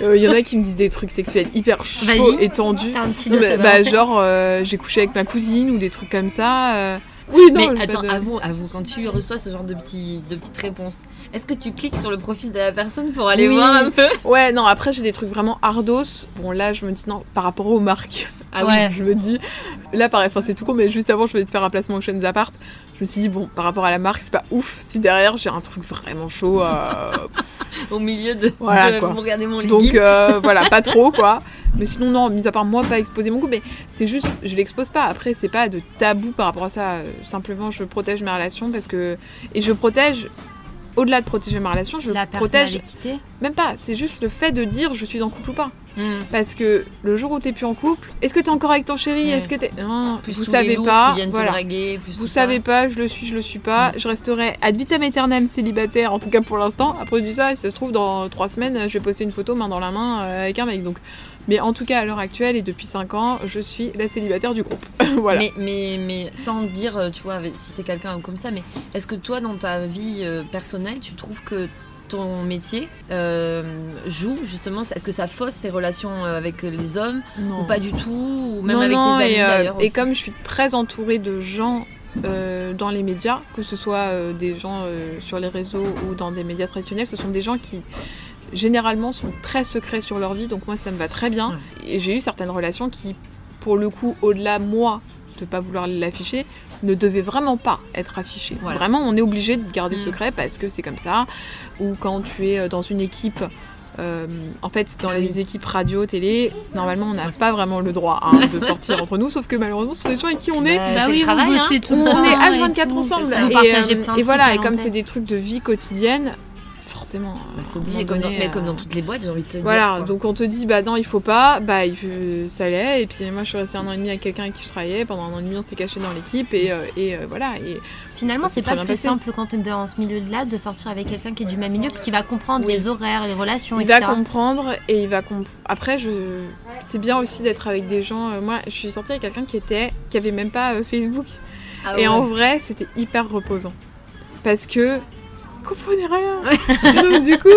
Il *laughs* y en a qui me disent des trucs sexuels hyper chauds, étendus. T'as un petit bah, genre, j'ai couché avec ma cousine ou des trucs comme ça. Oui, non, Mais attends, de- avoue, avoue, quand tu reçois ce genre de, petits, de petites réponses, est-ce que tu cliques sur le profil de la personne pour aller Oui. voir un peu? Ouais, non, après j'ai des trucs vraiment ardos. Bon, là, je me dis non, par rapport aux marques. Ah *laughs* Ouais. Je me dis, là, pareil, enfin, c'est tout con, mais juste avant, je vais te faire un placement au Chaînes Apart. Je me suis dit, bon, par rapport à la marque, c'est pas ouf. Si derrière, j'ai un truc vraiment chaud. euh, *laughs* au milieu de, Voilà, de regarder mon Donc euh, voilà, pas *laughs* trop quoi. Mais sinon non, mis à part moi pas exposer mon couple, mais c'est juste je l'expose pas. Après c'est pas de tabou par rapport à ça. Euh, Simplement je protège mes relations parce que et je protège au-delà de protéger ma relation, je La protège même pas. C'est juste le fait de dire je suis en couple ou pas. Hmm. Parce que le jour où t'es plus en couple, est-ce que t'es encore avec ton chéri? Ouais. Est-ce que t'es non Plus Vous savez pas. Voilà. draguer, plus Vous ça. savez pas, je le suis, je le suis pas. Je resterai ad vitam aeternam célibataire, en tout cas pour l'instant. Après du ça, si ça se trouve, dans trois semaines, je vais poster une photo main dans la main euh, avec un mec. Donc, mais en tout cas, à l'heure actuelle et depuis 5 ans, je suis la célibataire du groupe. *laughs* voilà. Mais, mais, mais sans dire, euh, tu vois, si t'es quelqu'un comme ça, mais est-ce que toi, dans ta vie euh, personnelle, tu trouves que ton métier euh, joue justement Est-ce que ça fausse ses relations avec les hommes non. ou pas du tout Ou même non, avec non, tes amis et, d'ailleurs et aussi comme je suis très entourée de gens euh, dans les médias, que ce soit euh, des gens euh, sur les réseaux ou dans des médias traditionnels, ce sont des gens qui généralement sont très secrets sur leur vie, donc moi ça me va très bien. Et j'ai eu certaines relations qui, pour le coup, au-delà moi de pas vouloir l'afficher, ne devaient vraiment pas être affichées. Voilà. Vraiment, on est obligé de garder Mm. secret parce que c'est comme ça. Ou quand tu es euh, dans une équipe. euh, en fait, dans Ah les équipes radio, télé, normalement, on n'a pas vraiment le droit hein, de sortir entre nous, sauf que malheureusement, ce sont des gens avec qui on est. Bah, Bah oui, travail, hein. tout On est et H24 tout, ensemble. Et, euh, et voilà, et comme c'est des trucs de vie quotidienne, forcément. Bah, c'est obligé, comme dans, donné, mais euh, comme dans toutes les boîtes, j'ai envie de te dire. Voilà, quoi. donc on te dit, bah non, il faut pas, bah il faut- ça l'est. Et puis moi, je suis restée un an et demi avec quelqu'un avec qui je travaillais. Pendant un an et demi, on s'est caché dans l'équipe. Et, euh, et euh, voilà. Et Finalement, c'est pas plus passé. simple quand t'es dans ce milieu-là de sortir avec quelqu'un qui est du même milieu parce qu'il va comprendre Oui. les horaires, les relations, il va etc. comprendre. Et il va comprendre. Après, je... c'est bien aussi d'être avec des gens. euh, moi, je suis sortie avec quelqu'un qui était, qui avait même pas euh, Facebook. Ah Et en vrai, c'était hyper reposant. Parce que. Comprenez rien. Donc, du coup. *laughs*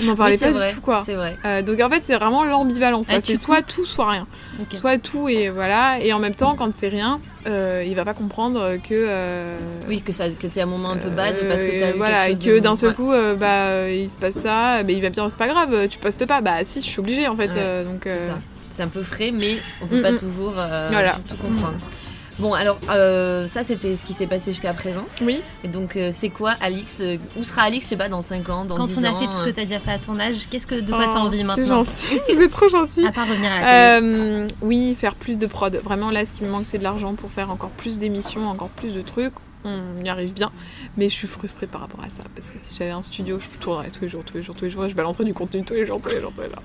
On n'en parlait pas vrai, du tout, quoi. C'est vrai. Euh, donc en fait, c'est vraiment l'ambivalence. Ah, c'est soit tout, soit rien. Soit tout et voilà. Et en même temps, quand c'est rien, euh, il va pas comprendre que. euh, Oui, que ça que t'es un moment un peu bad parce que t'as euh, voilà, et que d'un seul Ouais. coup, euh, bah, euh, il se passe ça, mais il va me dire c'est pas grave, tu postes pas. Bah si, je suis obligée en fait. Ouais, euh, donc, C'est euh, un peu frais, mais on peut Mm, pas mm. toujours euh, Voilà. tout comprendre. Bon, alors, euh, ça, c'était ce qui s'est passé jusqu'à présent. Oui. Et donc, euh, c'est quoi, Alix euh, Où sera Alix, je sais pas, dans 5 ans, dans Quand 10 on a ans fait tout ce que euh, tu as déjà fait à ton âge, qu'est-ce que de quoi t'as Oh, envie C'est maintenant gentil, *laughs* vous êtes trop gentil. À part revenir à la télé. Euh, oui, faire plus de prod. Vraiment, là, ce qui me manque, c'est de l'argent pour faire encore plus d'émissions, encore plus de trucs. On y arrive bien, mais je suis frustrée par rapport à ça parce que si j'avais un studio, je tournerais tous les jours, tous les jours, tous les jours, et je balancerais du contenu tous les jours, tous les jours, tous les jours.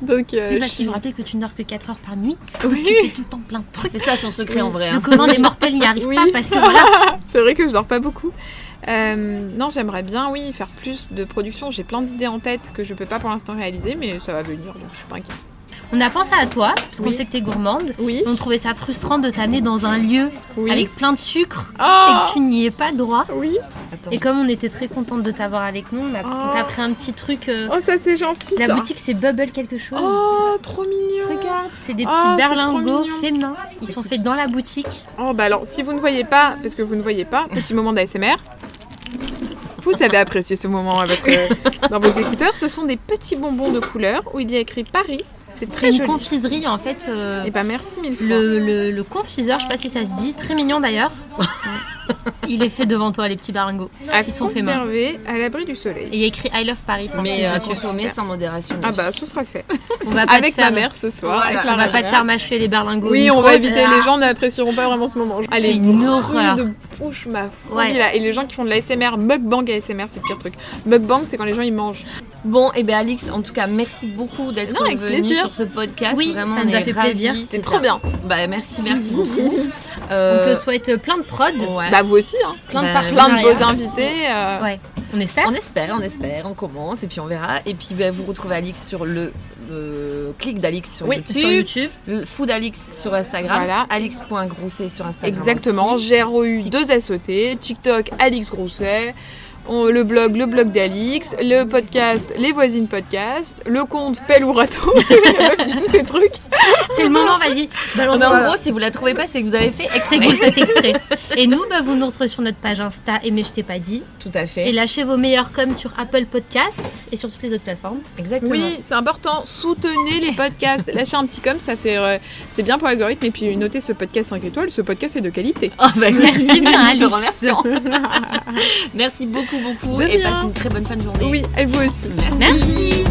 Donc, euh, Oui, parce je qu'il faut suis- rappeler que tu ne dors que 4 heures par nuit, donc Oui. tu fais tout le temps plein de trucs. C'est ça son secret en vrai. Le hein. commun des mortels n'y arrive Oui. pas parce que voilà. *laughs* c'est vrai que je dors pas beaucoup. Euh, non, j'aimerais bien, oui, faire plus de production. J'ai plein d'idées en tête que je peux pas pour l'instant réaliser, mais ça va venir, donc je suis pas inquiète. On a pensé à toi, parce qu'on Oui. sait que t'es gourmande. Oui, On trouvait ça frustrant de t'amener dans un lieu oui. avec plein de sucre et Ah que tu n'y es pas droit. Oui. Attends. Et comme on était très contente de t'avoir avec nous, on a Oh. on pris un petit truc. euh, Oh, ça c'est gentil. la ça. boutique c'est Bubble quelque chose. Oh, trop mignon. Regarde. C'est des Oh, petits trop berlingots féminins. Ils sont faits dans la boutique. Oh bah alors, si vous ne voyez pas, parce que vous ne voyez pas, petit moment d'ASMR. Vous savez apprécier ce moment avec, euh, dans vos écouteurs. Ce sont des petits bonbons de couleur où il y a écrit Paris. C'est très une joli. confiserie en fait. euh, Et bah merci mille fois. le, le- le confiseur, je sais pas si ça se dit, très mignon d'ailleurs. Il est fait devant toi, les petits berlingots. à ils sont faits main. conserver à l'abri du soleil. Et il y a écrit I love Paris. Mais euh, dessus. consommer sans modération. Ah bah ce sera fait. on va pas Avec faire, ma mère ce soir. Voilà. avec la On va pas te faire mâcher les berlingots. Oui, on va éviter. Les gens n'apprécieront pas vraiment ce moment. Allez, C'est une horreur. de bouche, ma folie Ouais. là. Et les gens qui font de l'ASMR, mukbang ASMR, c'est le pire truc. Mukbang, c'est quand les gens ils mangent. Bon, et ben Alix, en tout cas, merci beaucoup d'être Non, avec venue plaisir. sur ce podcast. Oui, Vraiment, ça on nous a fait ravis. plaisir. C'est C'était trop bien. Bah merci, merci *laughs* beaucoup. On Euh, te souhaite plein de prod, ouais. Bah vous aussi, hein. plein de bah, partenariats. Plein de beaux invités. euh, Ouais, on espère. On espère, on espère, on commence et puis on verra. Et puis bah, vous retrouvez Alix sur le, clic d'Alix sur Oui, YouTube, Sur YouTube. le food Alix sur Instagram, Voilà. alix.grousset sur Instagram. Exactement. GROU 2 SOT, TikTok Alix Grousset, on- le blog le blog d'Alix, le podcast Les Voisines Podcast, le compte Pelle ou *laughs* la meuf dit tous ces trucs. C'est le moment, vas-y. Balance Mais en gros, si vous la trouvez pas, c'est que vous avez fait c'est que vous le faites exprès. Et nous, bah, vous nous retrouvez sur notre page Insta et mais je t'ai pas dit. Tout à fait. Et lâchez vos meilleurs coms sur Apple Podcast et sur toutes les autres plateformes. Exactement. Oui, c'est important, soutenez les podcasts, lâchez un petit com, ça fait euh, c'est bien pour l'algorithme et puis notez ce podcast 5 étoiles, ce podcast est de qualité. Ah, bah, Merci *laughs* bien, Nous *laughs* beaucoup, beaucoup. De Et rien. passez une très bonne fin de journée. Oui, et vous aussi. Merci. Merci.